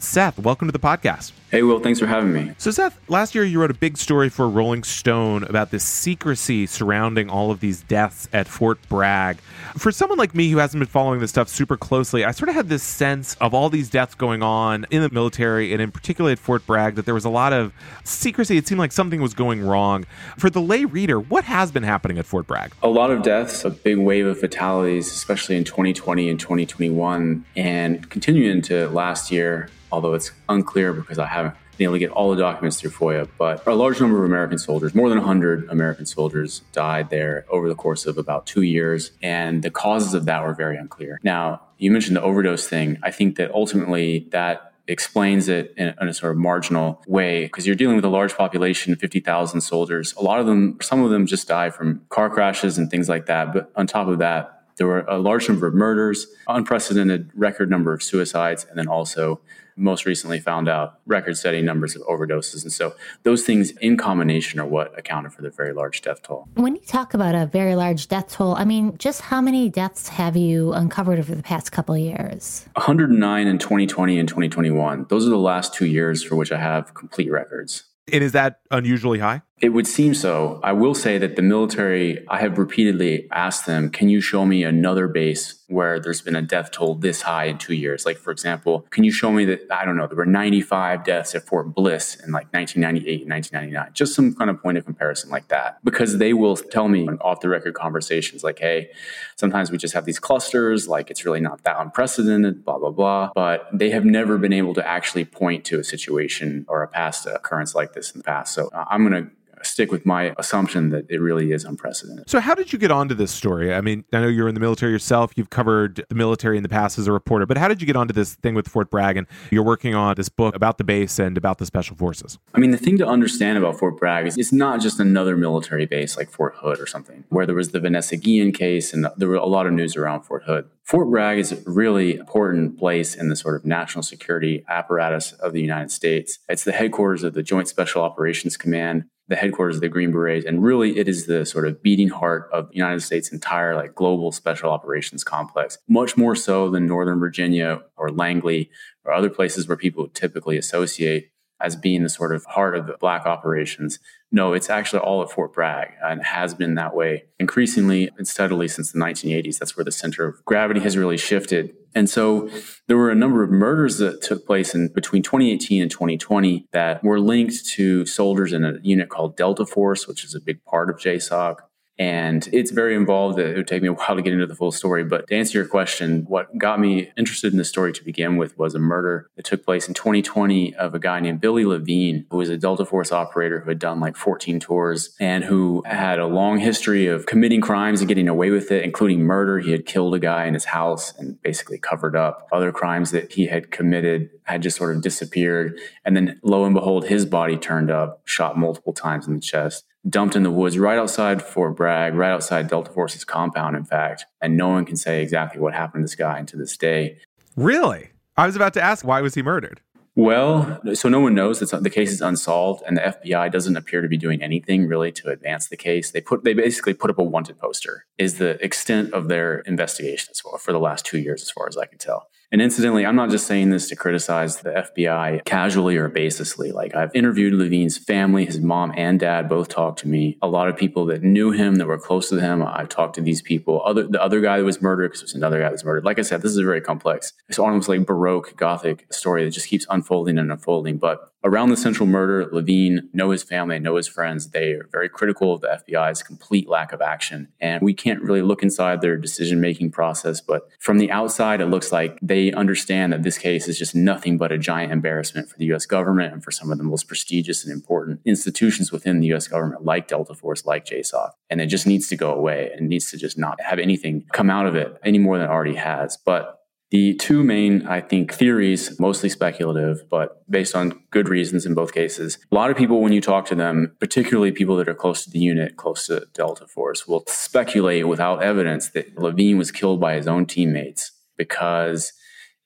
Seth, welcome to the podcast. Hey, Will, thanks for having me. So, Seth, last year you wrote a big story for Rolling Stone about the secrecy surrounding all of these deaths at Fort Bragg. For someone like me who hasn't been following this stuff super closely, I sort of had this sense of all these deaths going on in the military and in particular at Fort Bragg that there was a lot of secrecy. It seemed like something was going wrong. For the lay reader, what has been happening at Fort Bragg? A lot of deaths, a big wave of fatalities, especially in 2020 and 2021, and continuing to last year, although it's unclear because I haven't been able to get all the documents through FOIA. But a large number of American soldiers, more than 100 American soldiers, died there over the course of about two years. And the causes of that were very unclear. Now, you mentioned the overdose thing. I think that ultimately that explains it in, a sort of marginal way because you're dealing with a large population 50,000 soldiers a lot of them some of them just die from car crashes and things like that but on top of that there were a large number of murders unprecedented record number of suicides and then also most recently found out record setting numbers of overdoses. And so those things in combination are what accounted for the very large death toll. When you talk about a very large death toll, I mean, just how many deaths have you uncovered over the past couple of years? 109 in 2020 and 2021. Those are the last two years for which I have complete records. And is that unusually high? It would seem so. I will say that the military, I have repeatedly asked them, can you show me another base where there's been a death toll this high in two years? Like, for example, can you show me that, I don't know, there were 95 deaths at Fort Bliss in like 1998 and 1999? Just some kind of point of comparison like that. Because they will tell me in off the record conversations like, hey, sometimes we just have these clusters, like it's really not that unprecedented, blah, blah, blah. But they have never been able to actually point to a situation or a past occurrence like this in the past. So uh, I'm going to stick with my assumption that it really is unprecedented. So, how did you get onto this story? I mean, I know you're in the military yourself. You've covered the military in the past as a reporter, but how did you get onto this thing with Fort Bragg? And you're working on this book about the base and about the special forces. I mean, the thing to understand about Fort Bragg is it's not just another military base like Fort Hood or something, where there was the Vanessa Guillen case and there were a lot of news around Fort Hood. Fort Bragg is a really important place in the sort of national security apparatus of the United States. It's the headquarters of the Joint Special Operations Command, the headquarters of the Green Berets, and really it is the sort of beating heart of the United States' entire like global special operations complex, much more so than Northern Virginia or Langley or other places where people typically associate as being the sort of heart of the black operations. No, it's actually all at Fort Bragg and has been that way increasingly and steadily since the 1980s. That's where the center of gravity has really shifted. And so there were a number of murders that took place in between 2018 and 2020 that were linked to soldiers in a unit called Delta Force, which is a big part of JSOC. And it's very involved. It would take me a while to get into the full story. But to answer your question, what got me interested in the story to begin with was a murder that took place in 2020 of a guy named Billy Lavigne, who was a Delta Force operator who had done like 14 tours and who had a long history of committing crimes and getting away with it, including murder. He had killed a guy in his house and basically covered up other crimes that he had committed, had just sort of disappeared. And then lo and behold, his body turned up, shot multiple times in the chest dumped in the woods right outside Fort Bragg, right outside Delta Force's compound, in fact. And no one can say exactly what happened to this guy and to this day. Really? I was about to ask, why was he murdered? Well, so no one knows that the case is unsolved, and the FBI doesn't appear to be doing anything really to advance the case. They put they basically put up a wanted poster. Is the extent of their investigation as well for the last two years, as far as I can tell. And incidentally, I'm not just saying this to criticize the FBI casually or baselessly. Like I've interviewed Lavigne's family, his mom and dad both talked to me. A lot of people that knew him, that were close to him, I've talked to these people. Other the other guy that was murdered, because there's another guy that was murdered. Like I said, this is a very complex. It's almost like baroque gothic story that just keeps unfolding and unfolding. But around the central murder, Lavigne know his family, know his friends. They are very critical of the FBI's complete lack of action. And we can't really look inside their decision making process. But from the outside, it looks like they understand that this case is just nothing but a giant embarrassment for the US government and for some of the most prestigious and important institutions within the US government, like Delta Force, like JSOC. And it just needs to go away and needs to just not have anything come out of it any more than it already has. But the two main, I think, theories, mostly speculative, but based on good reasons in both cases. A lot of people, when you talk to them, particularly people that are close to the unit, close to Delta Force, will speculate without evidence that Lavigne was killed by his own teammates because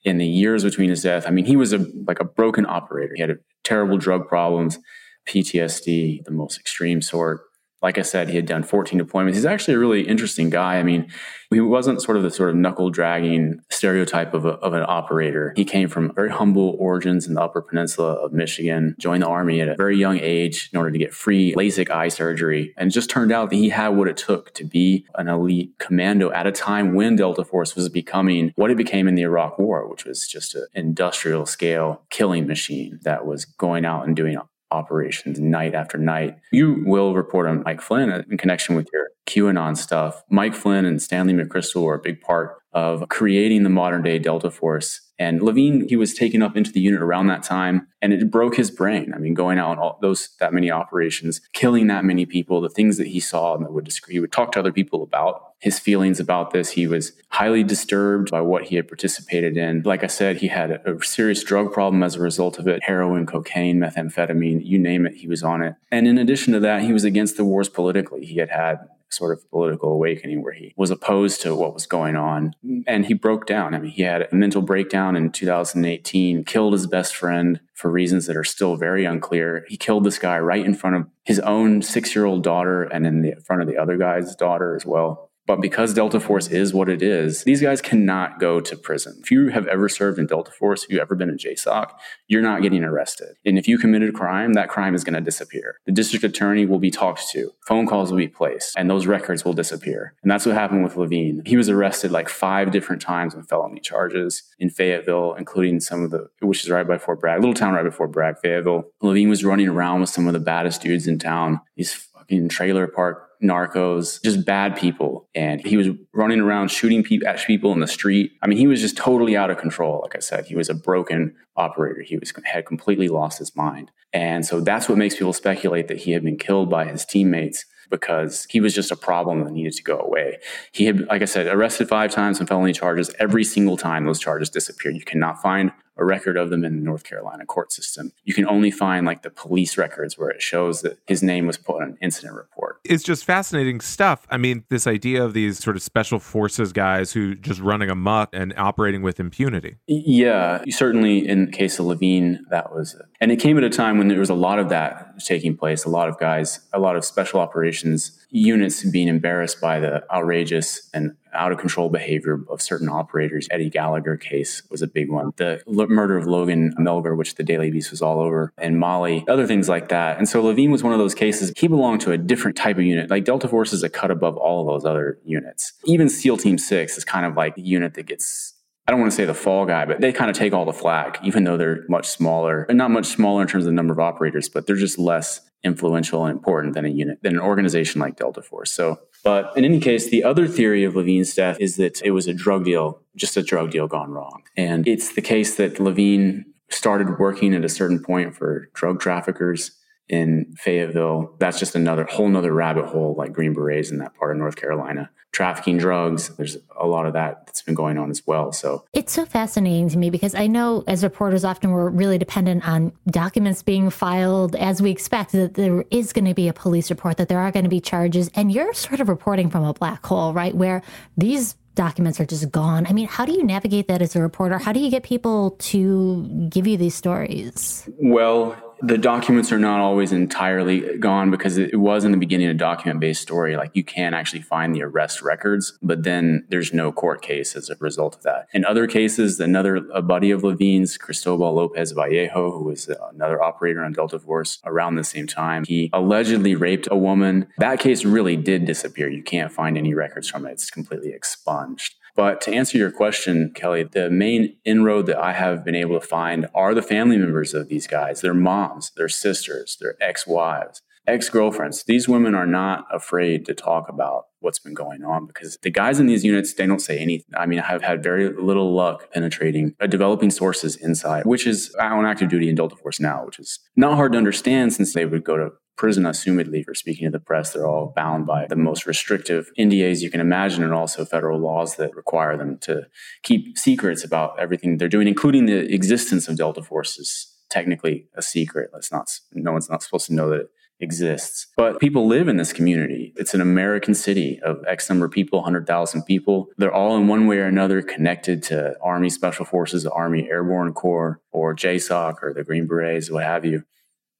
in the years between his death, I mean, he was a like a broken operator. He had terrible drug problems, PTSD, the most extreme sort like I said, he had done 14 deployments. He's actually a really interesting guy. I mean, he wasn't sort of the sort of knuckle dragging stereotype of, a, of an operator. He came from very humble origins in the Upper Peninsula of Michigan, joined the Army at a very young age in order to get free LASIK eye surgery, and just turned out that he had what it took to be an elite commando at a time when Delta Force was becoming what it became in the Iraq War, which was just an industrial scale killing machine that was going out and doing operations night after night. You will report on Mike Flynn in connection with your QAnon stuff. Mike Flynn and Stanley McChrystal were a big part of creating the modern day Delta Force. And Lavigne, he was taken up into the unit around that time, and it broke his brain. I mean, going out all those that many operations, killing that many people, the things that he saw and that would he would talk to other people about his feelings about this. He was highly disturbed by what he had participated in. Like I said, he had a, a serious drug problem as a result of it heroin, cocaine, methamphetamine, you name it, he was on it. And in addition to that, he was against the wars politically. He had had sort of political awakening where he was opposed to what was going on and he broke down. I mean, he had a mental breakdown in 2018, killed his best friend for reasons that are still very unclear. He killed this guy right in front of his own six year old daughter and in the front of the other guy's daughter as well But because Delta Force is what it is, these guys cannot go to prison. If you have ever served in Delta Force, if you've ever been in JSOC, you're not getting arrested. And if you committed a crime, that crime is going to disappear. The district attorney will be talked to, phone calls will be placed, and those records will disappear. And that's what happened with Lavigne. He was arrested like five different times on felony charges in Fayetteville, including some of the, which is right by Fort Bragg, little town right before Bragg, Fayetteville. Lavigne was running around with some of the baddest dudes in town. These fucking trailer park narcos, just bad people. And he was running around shooting pe- at people in the street. I mean, he was just totally out of control. Like I said, he was a broken operator. He was had completely lost his mind. And so that's what makes people speculate that he had been killed by his teammates because he was just a problem that needed to go away. He had, like I said, arrested five times on felony charges. Every single time those charges disappeared. You cannot find a record of them in the North Carolina court system. You can only find like the police records where it shows that his name was put on an incident report. It's just fascinating stuff. I mean, this idea of these sort of special forces guys who just running amok and operating with impunity. Yeah, certainly in the case of Lavigne, that was it. And it came at a time when there was a lot of that taking place, a lot of guys, a lot of special operations units being embarrassed by the outrageous and out of control behavior of certain operators. Eddie Gallagher case was a big one. The murder of Logan Melgar, which the Daily Beast was all over, and Mali, other things like that. And so Lavigne was one of those cases. He belonged to a different type of unit. Like Delta Force is a cut above all of those other units. Even SEAL Team 6 is kind of like the unit that gets I don't want to say the fall guy, but they kind of take all the flack, even though they're much smaller and not much smaller in terms of the number of operators, but they're just less influential and important than a unit, than an organization like Delta Force. So, but in any case, the other theory of Lavigne's death is that it was a drug deal, just a drug deal gone wrong. And it's the case that Lavigne started working at a certain point for drug traffickers in Fayetteville. That's just another whole nother rabbit hole, like Green Berets in that part of North Carolina. Trafficking drugs, there's a lot of that that's been going on as well. So it's so fascinating to me because I know as reporters often we're really dependent on documents being filed as we expect that there is going to be a police report, that there are going to be charges. And you're sort of reporting from a black hole, right? Where these documents are just gone. I mean, how do you navigate that as a reporter? How do you get people to give you these stories? Well, the documents are not always entirely gone because it was in the beginning a document based story. Like you can actually find the arrest records, but then there's no court case as a result of that. In other cases, another a buddy of Lavigne's, Cristobal Lopez Vallejo, who was uh, another operator on Delta Force around the same time, he allegedly raped a woman. That case really did disappear. You can't find any records from it. It's completely expunged. But to answer your question, Kelly, the main inroad that I have been able to find are the family members of these guys, their moms, their sisters, their ex wives, ex girlfriends. These women are not afraid to talk about what's been going on because the guys in these units, they don't say anything. I mean, I have had very little luck penetrating, uh, developing sources inside, which is on active duty in Delta Force now, which is not hard to understand since they would go to prison assumedly for speaking to the press. They're all bound by the most restrictive NDAs you can imagine and also federal laws that require them to keep secrets about everything they're doing, including the existence of Delta Force is technically a secret. Let's not, no one's not supposed to know that exists. But people live in this community. It's an American city of X number of people, 100,000 people. They're all in one way or another connected to Army Special Forces, Army Airborne Corps, or JSOC, or the Green Berets, what have you.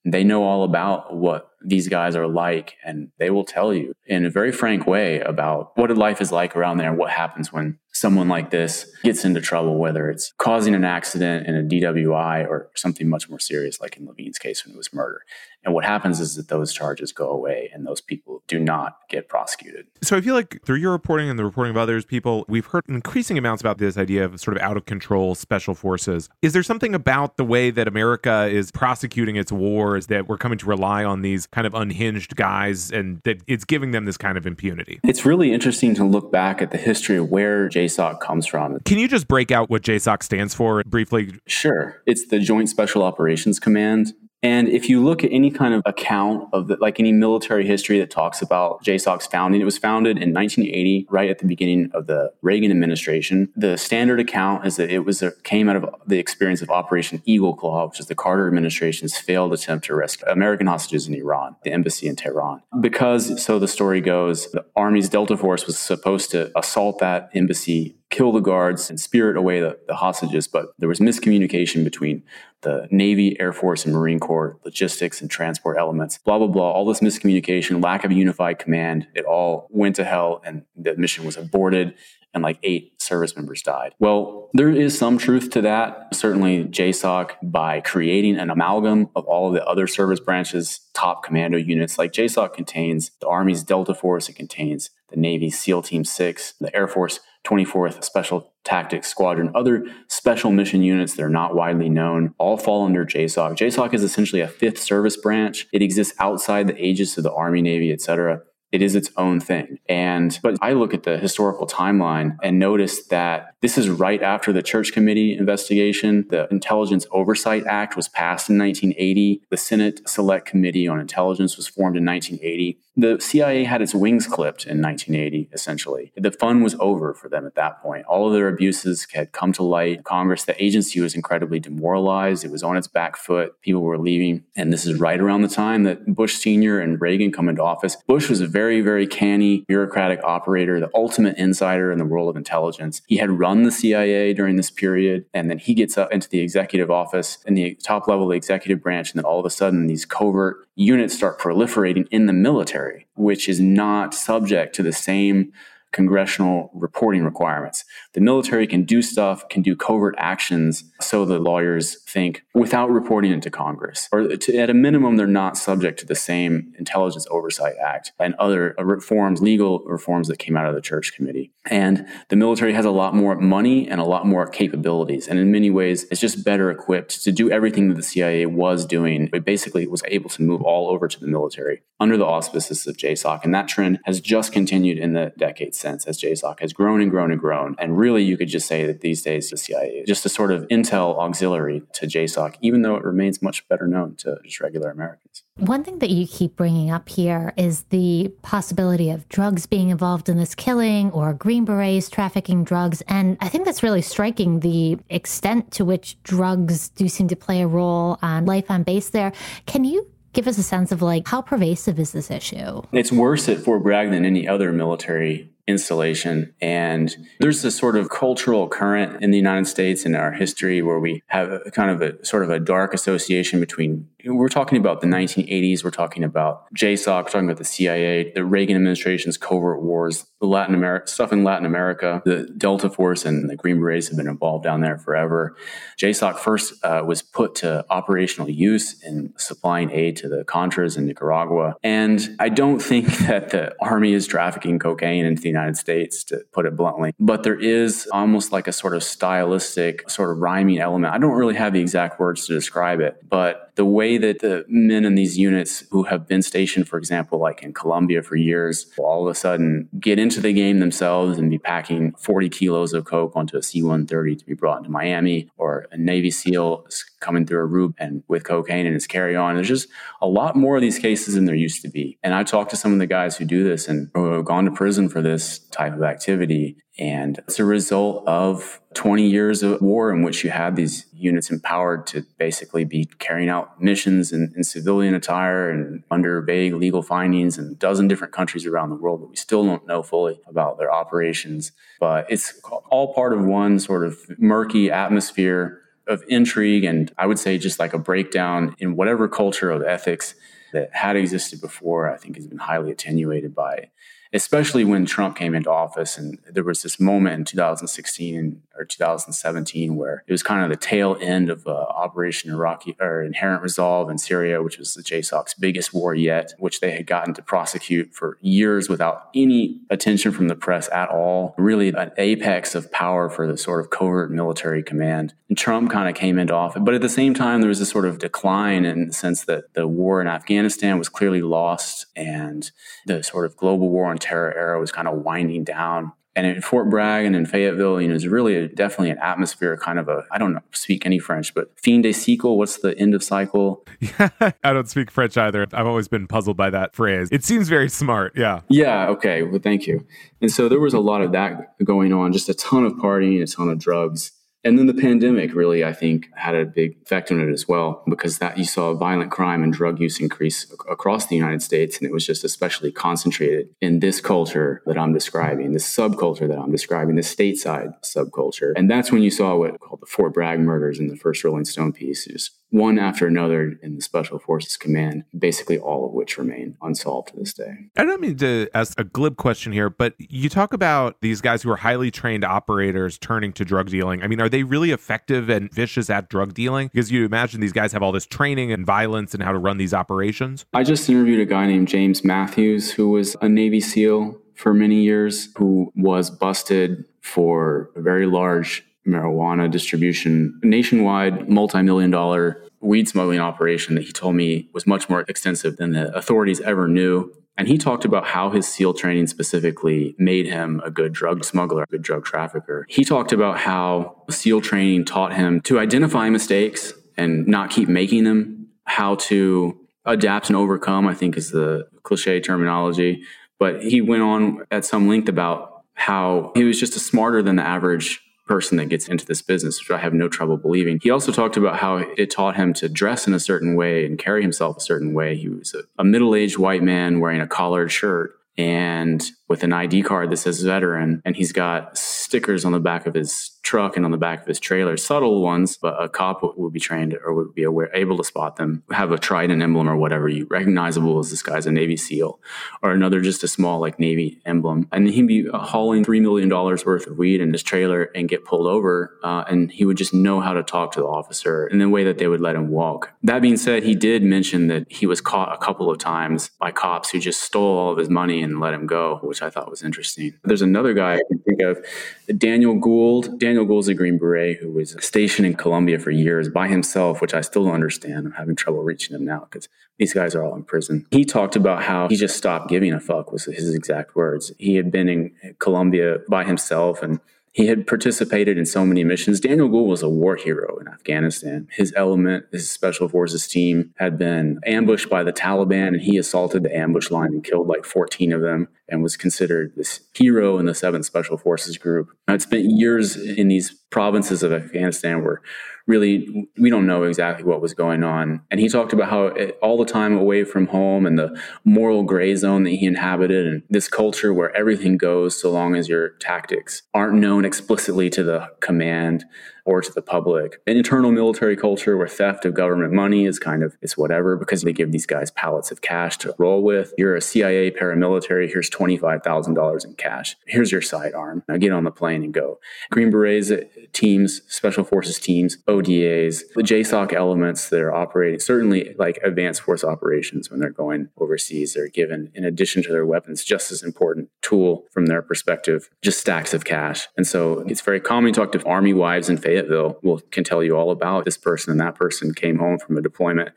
They know all about what these guys are like, and they will tell you in a very frank way about what life is like around there and what happens when someone like this gets into trouble, whether it's causing an accident in a DWI or something much more serious, like in Lavigne's case when it was murder. And what happens is that those charges go away and those people do not get prosecuted. So I feel like through your reporting and the reporting of others people, we've heard increasing amounts about this idea of sort of out of control special forces. Is there something about the way that America is prosecuting its wars that we're coming to rely on these kind of unhinged guys and that it's giving them this kind of impunity? It's really interesting to look back at the history of where JSOC comes from. Can you just break out what JSOC stands for briefly? Sure. It's the Joint Special Operations Command. And if you look at any kind of account of the, like any military history that talks about JSOC's founding, it was founded in 1980, right at the beginning of the Reagan administration. The standard account is that it was a, came out of the experience of Operation Eagle Claw, which is the Carter administration's failed attempt to rescue American hostages in Iran, the embassy in Tehran. Because, so the story goes, the Army's Delta Force was supposed to assault that embassy kill the guards and spirit away the, the hostages, but there was miscommunication between the Navy, Air Force, and Marine Corps, logistics and transport elements, blah, blah, blah. All this miscommunication, lack of unified command, it all went to hell and the mission was aborted and like eight service members died. Well, there is some truth to that. Certainly, JSOC, by creating an amalgam of all of the other service branches, top commando units, like JSOC contains the Army's Delta Force, it contains the Navy's SEAL Team 6, the Air Force 24th Special Tactics Squadron, other special mission units that are not widely known, all fall under JSOC. JSOC is essentially a fifth service branch. It exists outside the aegis of the Army, Navy, etc it is its own thing. And but I look at the historical timeline and notice that this is right after the Church Committee investigation. The Intelligence Oversight Act was passed in 1980. The Senate Select Committee on Intelligence was formed in 1980 the CIA had its wings clipped in 1980, essentially. The fun was over for them at that point. All of their abuses had come to light. Congress, the agency was incredibly demoralized. It was on its back foot. People were leaving. And this is right around the time that Bush Sr. and Reagan come into office. Bush was a very, very canny bureaucratic operator, the ultimate insider in the world of intelligence. He had run the CIA during this period, and then he gets up into the executive office in the top level of the executive branch, and then all of a sudden, these covert units start proliferating in the military, which is not subject to the same congressional reporting requirements. The military can do stuff, can do covert actions, so the lawyers think, without reporting it to Congress. Or to, at a minimum, they're not subject to the same Intelligence Oversight Act and other uh, reforms, legal reforms that came out of the Church Committee. And the military has a lot more money and a lot more capabilities. And in many ways, it's just better equipped to do everything that the CIA was doing. It basically was able to move all over to the military under the auspices of JSOC. And that trend has just continued in the decades sense as JSOC has grown and grown and grown. And really, you could just say that these days the CIA is just a sort of intel auxiliary to JSOC, even though it remains much better known to just regular Americans. One thing that you keep bringing up here is the possibility of drugs being involved in this killing or Green Berets trafficking drugs. And I think that's really striking the extent to which drugs do seem to play a role on life on base there. Can you give us a sense of like how pervasive is this issue? It's worse at Fort Bragg than any other military installation. And there's this sort of cultural current in the United States in our history where we have kind of a sort of a dark association between we're talking about the 1980s. We're talking about JSOC. We're talking about the CIA, the Reagan administration's covert wars, the Latin America stuff in Latin America. The Delta Force and the Green Berets have been involved down there forever. JSOC first uh, was put to operational use in supplying aid to the Contras in Nicaragua. And I don't think that the army is trafficking cocaine into the United States, to put it bluntly. But there is almost like a sort of stylistic, sort of rhyming element. I don't really have the exact words to describe it, but the way that the men in these units who have been stationed, for example, like in Colombia for years, will all of a sudden get into the game themselves and be packing 40 kilos of coke onto a C 130 to be brought into Miami, or a Navy SEAL coming through Aruba and with cocaine in his carry on. There's just a lot more of these cases than there used to be. And I talked to some of the guys who do this and who have gone to prison for this type of activity. And it's a result of 20 years of war in which you had these units empowered to basically be carrying out missions in, in, civilian attire and under vague legal findings in a dozen different countries around the world, but we still don't know fully about their operations. But it's all part of one sort of murky atmosphere of intrigue and I would say just like a breakdown in whatever culture of ethics that had existed before, I think has been highly attenuated by especially when Trump came into office. And there was this moment in 2016 or 2017 where it was kind of the tail end of uh, Operation Iraqi or Inherent Resolve in Syria, which was the JSOC's biggest war yet, which they had gotten to prosecute for years without any attention from the press at all. Really, an apex of power for the sort of covert military command. And Trump kind of came into office. But at the same time, there was this sort of decline in the sense that the war in Afghanistan was clearly lost and the sort of global war on terror era was kind of winding down. And in Fort Bragg and in Fayetteville, you know, it's really a, definitely an atmosphere, kind of a, I don't know, speak any French, but fin de cycle, what's the end of cycle? Yeah, I don't speak French either. I've always been puzzled by that phrase. It seems very smart. Yeah. Yeah. Okay. Well, thank you. And so there was a lot of that going on, just a ton of partying, a ton of drugs. And then the pandemic really, I think, had a big effect on it as well, because that you saw violent crime and drug use increase across the United States. And it was just especially concentrated in this culture that I'm describing, this subculture that I'm describing, the stateside subculture. And that's when you saw what called the Fort Bragg murders in the first Rolling Stone piece. Just one after another in the Special Forces Command, basically all of which remain unsolved to this day. I don't mean to ask a glib question here, but you talk about these guys who are highly trained operators turning to drug dealing. I mean, are they really effective and vicious at drug dealing? Because you imagine these guys have all this training and violence and how to run these operations. I just interviewed a guy named James Matthews, who was a Navy SEAL for many years, who was busted for a very large marijuana distribution, nationwide, multi million dollar weed smuggling operation that he told me was much more extensive than the authorities ever knew. And he talked about how his SEAL training specifically made him a good drug smuggler, a good drug trafficker. He talked about how SEAL training taught him to identify mistakes and not keep making them, how to adapt and overcome, I think is the cliche terminology. But he went on at some length about how he was just a smarter than the average person that gets into this business, which I have no trouble believing. He also talked about how it taught him to dress in a certain way and carry himself a certain way. He was a, a middle aged white man wearing a collared shirt and with an ID card that says veteran, and he's got stickers on the back of his truck and on the back of his trailer, subtle ones, but a cop would be trained or would be aware, able to spot them, have a trident emblem or whatever, you recognizable as this guy's a Navy SEAL, or another just a small like Navy emblem, and he'd be hauling three million dollars worth of weed in his trailer and get pulled over, uh, and he would just know how to talk to the officer in the way that they would let him walk. That being said, he did mention that he was caught a couple of times by cops who just stole all of his money and let him go, which I thought was interesting. There's another guy I can think of, Daniel Gould. Daniel Gould's a Green Beret who was stationed in Colombia for years by himself, which I still don't understand. I'm having trouble reaching him now because these guys are all in prison. He talked about how he just stopped giving a fuck was his exact words. He had been in Colombia by himself and he had participated in so many missions. Daniel Gould was a war hero in Afghanistan. His element, his special forces team, had been ambushed by the Taliban, and he assaulted the ambush line and killed like 14 of them and was considered this hero in the 7th Special Forces Group. I'd spent years in these provinces of Afghanistan where really we don't know exactly what was going on. And he talked about how it, all the time away from home and the moral gray zone that he inhabited and this culture where everything goes so long as your tactics aren't known explicitly to the command or to the public. An internal military culture where theft of government money is kind of it's whatever because they give these guys pallets of cash to roll with. You're a CIA paramilitary. Here's twenty five thousand dollars in cash. Here's your sidearm. Now get on the plane and go. Green Berets teams, special forces teams, ODAs, the JSOC elements that are operating certainly like advanced force operations when they're going overseas. They're given in addition to their weapons just as important tool from their perspective, just stacks of cash. And so it's very common to talk to army wives and Fayetteville will can tell you all about. This person and that person came home from a deployment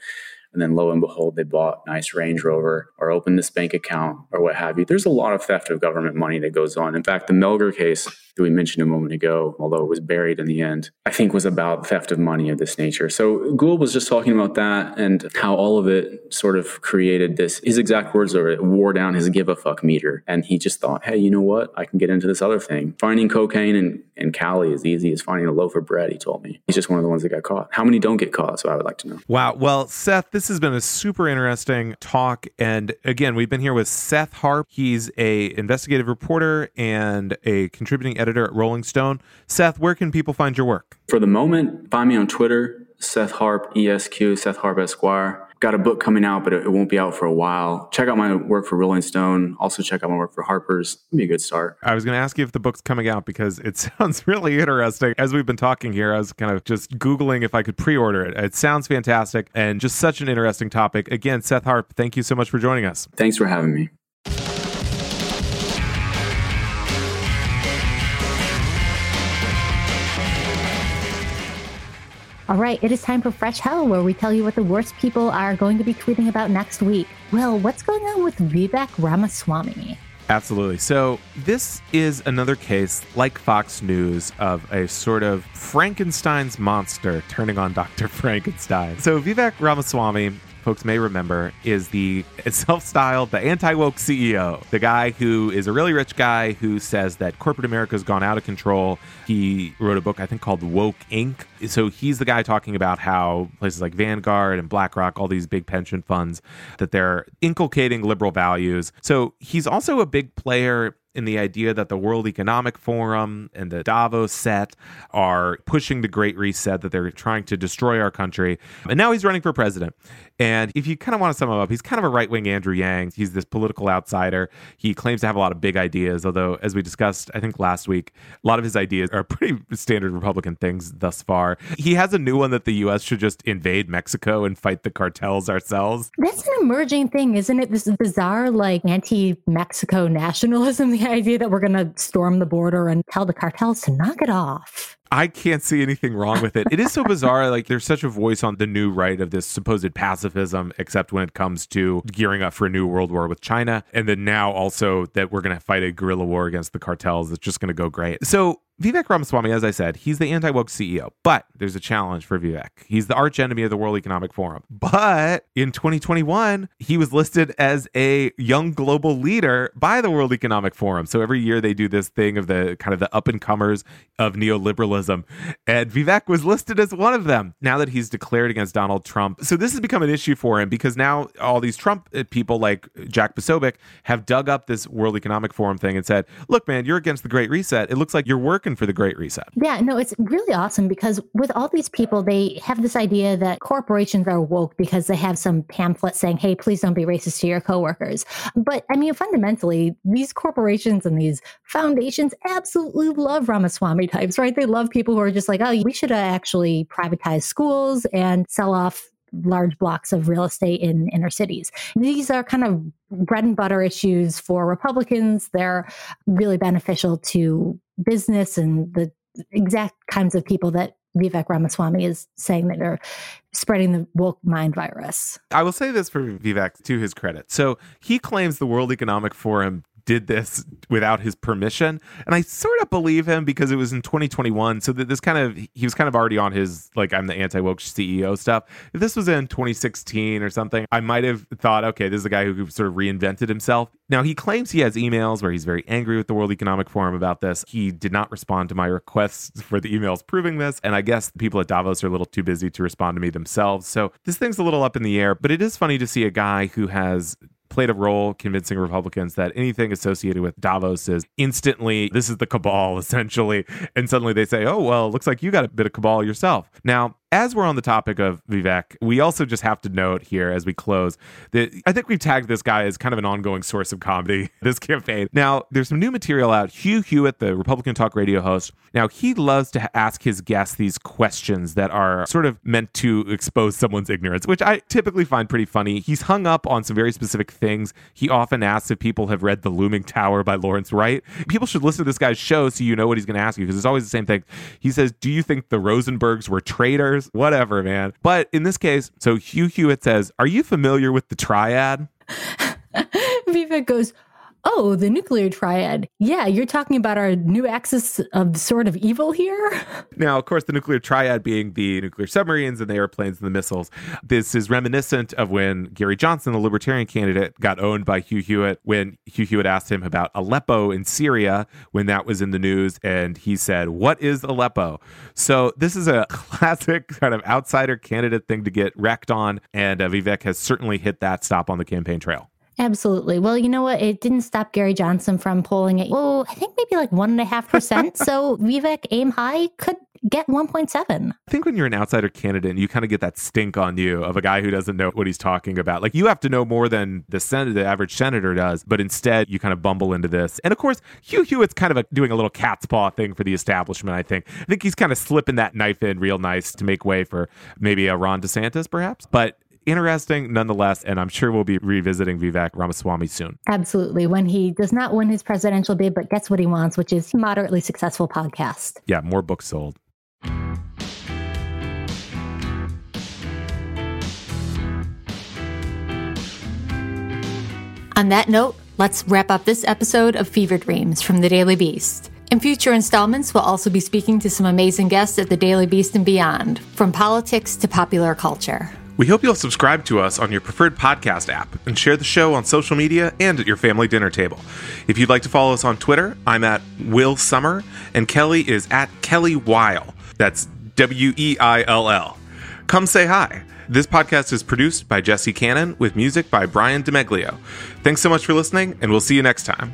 and then lo and behold they bought nice range rover or opened this bank account or what have you there's a lot of theft of government money that goes on in fact the melgar case that we mentioned a moment ago, although it was buried in the end, I think was about theft of money of this nature. So Gould was just talking about that and how all of it sort of created this, his exact words are it wore down his give a fuck meter. And he just thought, hey, you know what? I can get into this other thing. Finding cocaine in, in Cali is easy as finding a loaf of bread, he told me. He's just one of the ones that got caught. How many don't get caught? So I would like to know. Wow. Well, Seth, this has been a super interesting talk. And again, we've been here with Seth Harp. He's a investigative reporter and a contributing editor at Rolling Stone. Seth, where can people find your work? For the moment, find me on Twitter, Seth Harp, ESQ, Seth Harp Esquire. Got a book coming out, but it won't be out for a while. Check out my work for Rolling Stone. Also, check out my work for Harper's. It'd be a good start. I was going to ask you if the book's coming out because it sounds really interesting. As we've been talking here, I was kind of just Googling if I could pre order it. It sounds fantastic and just such an interesting topic. Again, Seth Harp, thank you so much for joining us. Thanks for having me. All right, it is time for Fresh Hell, where we tell you what the worst people are going to be tweeting about next week. Well, what's going on with Vivek Ramaswamy? Absolutely. So, this is another case, like Fox News, of a sort of Frankenstein's monster turning on Dr. Frankenstein. So, Vivek Ramaswamy folks may remember, is the self styled, the anti woke CEO, the guy who is a really rich guy who says that corporate America has gone out of control. He wrote a book, I think, called Woke Inc. So he's the guy talking about how places like Vanguard and BlackRock, all these big pension funds, that they're inculcating liberal values. So he's also a big player in the idea that the World Economic Forum and the Davos set are pushing the Great Reset, that they're trying to destroy our country. And now he's running for president. And if you kind of want to sum him up, he's kind of a right wing Andrew Yang. He's this political outsider. He claims to have a lot of big ideas, although, as we discussed, I think last week, a lot of his ideas are pretty standard Republican things thus far. He has a new one that the U.S. should just invade Mexico and fight the cartels ourselves. That's an emerging thing, isn't it? This bizarre, like, anti Mexico nationalism, the idea that we're going to storm the border and tell the cartels to knock it off. I can't see anything wrong with it. It is so bizarre. Like there's such a voice on the new right of this supposed pacifism, except when it comes to gearing up for a new world war with China. And then now also that we're going to fight a guerrilla war against the cartels. It's just going to go great. So Vivek Ramaswamy, as I said, he's the anti woke CEO, but there's a challenge for Vivek. He's the arch enemy of the World Economic Forum. But in 2021, he was listed as a young global leader by the World Economic Forum. So every year they do this thing of the kind of the up and comers of neoliberalism. And Vivek was listed as one of them now that he's declared against Donald Trump. So this has become an issue for him because now all these Trump uh, people like Jack Posobiec have dug up this World Economic Forum thing and said, look, man, you're against the Great Reset. It looks like you're working for the Great Reset. Yeah, no, it's really awesome because with all these people, they have this idea that corporations are woke because they have some pamphlet saying, hey, please don't be racist to your coworkers. But I mean, fundamentally, these corporations and these foundations absolutely love Ramaswamy types, right? They love people who are just like, oh, we should uh, actually privatize schools and sell off large blocks of real estate in inner cities. These are kind of bread and butter issues for Republicans. They're really beneficial to business and the exact kinds of people that Vivek Ramaswamy is saying that are spreading the woke mind virus. I will say this for Vivek to his credit. So he claims the World Economic Forum did this without his permission. And i sort of believe him because it was in 2021 so that this kind of he was kind of already on his like i'm the anti-woke ceo stuff. If this was in 2016 or something i might have thought okay this is a guy who sort of reinvented himself. Now he claims he has emails where he's very angry with the world economic forum about this. He did not respond to my requests for the emails proving this. And i guess the people at davos are a little too busy to respond to me themselves. So this thing's a little up in the air. But it is funny to see a guy who has played a role convincing Republicans that anything associated with Davos is instantly, this is the cabal essentially. And suddenly they say, oh, well, looks like you got a bit of cabal yourself. Now, as we're on the topic of Vivek, we also just have to note here as we close that I think we've tagged this guy as kind of an ongoing source of comedy this campaign. Now, there's some new material out. Hugh Hewitt, the Republican Talk radio host, now he loves to ask his guests these questions that are sort of meant to expose someone's ignorance, which I typically find pretty funny. He's hung up on some very specific things. He often asks if people have read The Looming Tower by Lawrence Wright. People should listen to this guy's show so you know what he's going to ask you because it's always the same thing. He says, Do you think the Rosenbergs were traitors? Whatever, man. But in this case, so Hugh Hewitt says, Are you familiar with the triad? Vivek goes, Oh, the nuclear triad. Yeah, you're talking about our new axis of sort of evil here. Now, of course, the nuclear triad being the nuclear submarines and the airplanes and the missiles. This is reminiscent of when Gary Johnson, the libertarian candidate, got owned by Hugh Hewitt when Hugh Hewitt asked him about Aleppo in Syria when that was in the news. And he said, What is Aleppo? So this is a classic kind of outsider candidate thing to get wrecked on. And uh, Vivek has certainly hit that stop on the campaign trail. Absolutely. Well, you know what? It didn't stop Gary Johnson from polling it. Well, I think maybe like one and a half percent. So Vivek aim high could get 1.7. I think when you're an outsider candidate, you kind of get that stink on you of a guy who doesn't know what he's talking about. Like you have to know more than the senator, the average senator does, but instead you kind of bumble into this. And of course, Hugh Hewitt's kind of a, doing a little cat's paw thing for the establishment. I think. I think he's kind of slipping that knife in real nice to make way for maybe a Ron DeSantis, perhaps. But interesting nonetheless. And I'm sure we'll be revisiting Vivek Ramaswamy soon. Absolutely. When he does not win his presidential bid, but gets what he wants, which is moderately successful podcast. Yeah, more books sold. On that note, let's wrap up this episode of Fever Dreams from the Daily Beast. In future installments, we'll also be speaking to some amazing guests at the Daily Beast and beyond, from politics to popular culture. We hope you'll subscribe to us on your preferred podcast app and share the show on social media and at your family dinner table. If you'd like to follow us on Twitter, I'm at Will Sommer and Kelly is at Kelly Weil. That's W E I L L. Come say hi. This podcast is produced by Jesse Cannon with music by Brian DeMeglio. Thanks so much for listening, and we'll see you next time.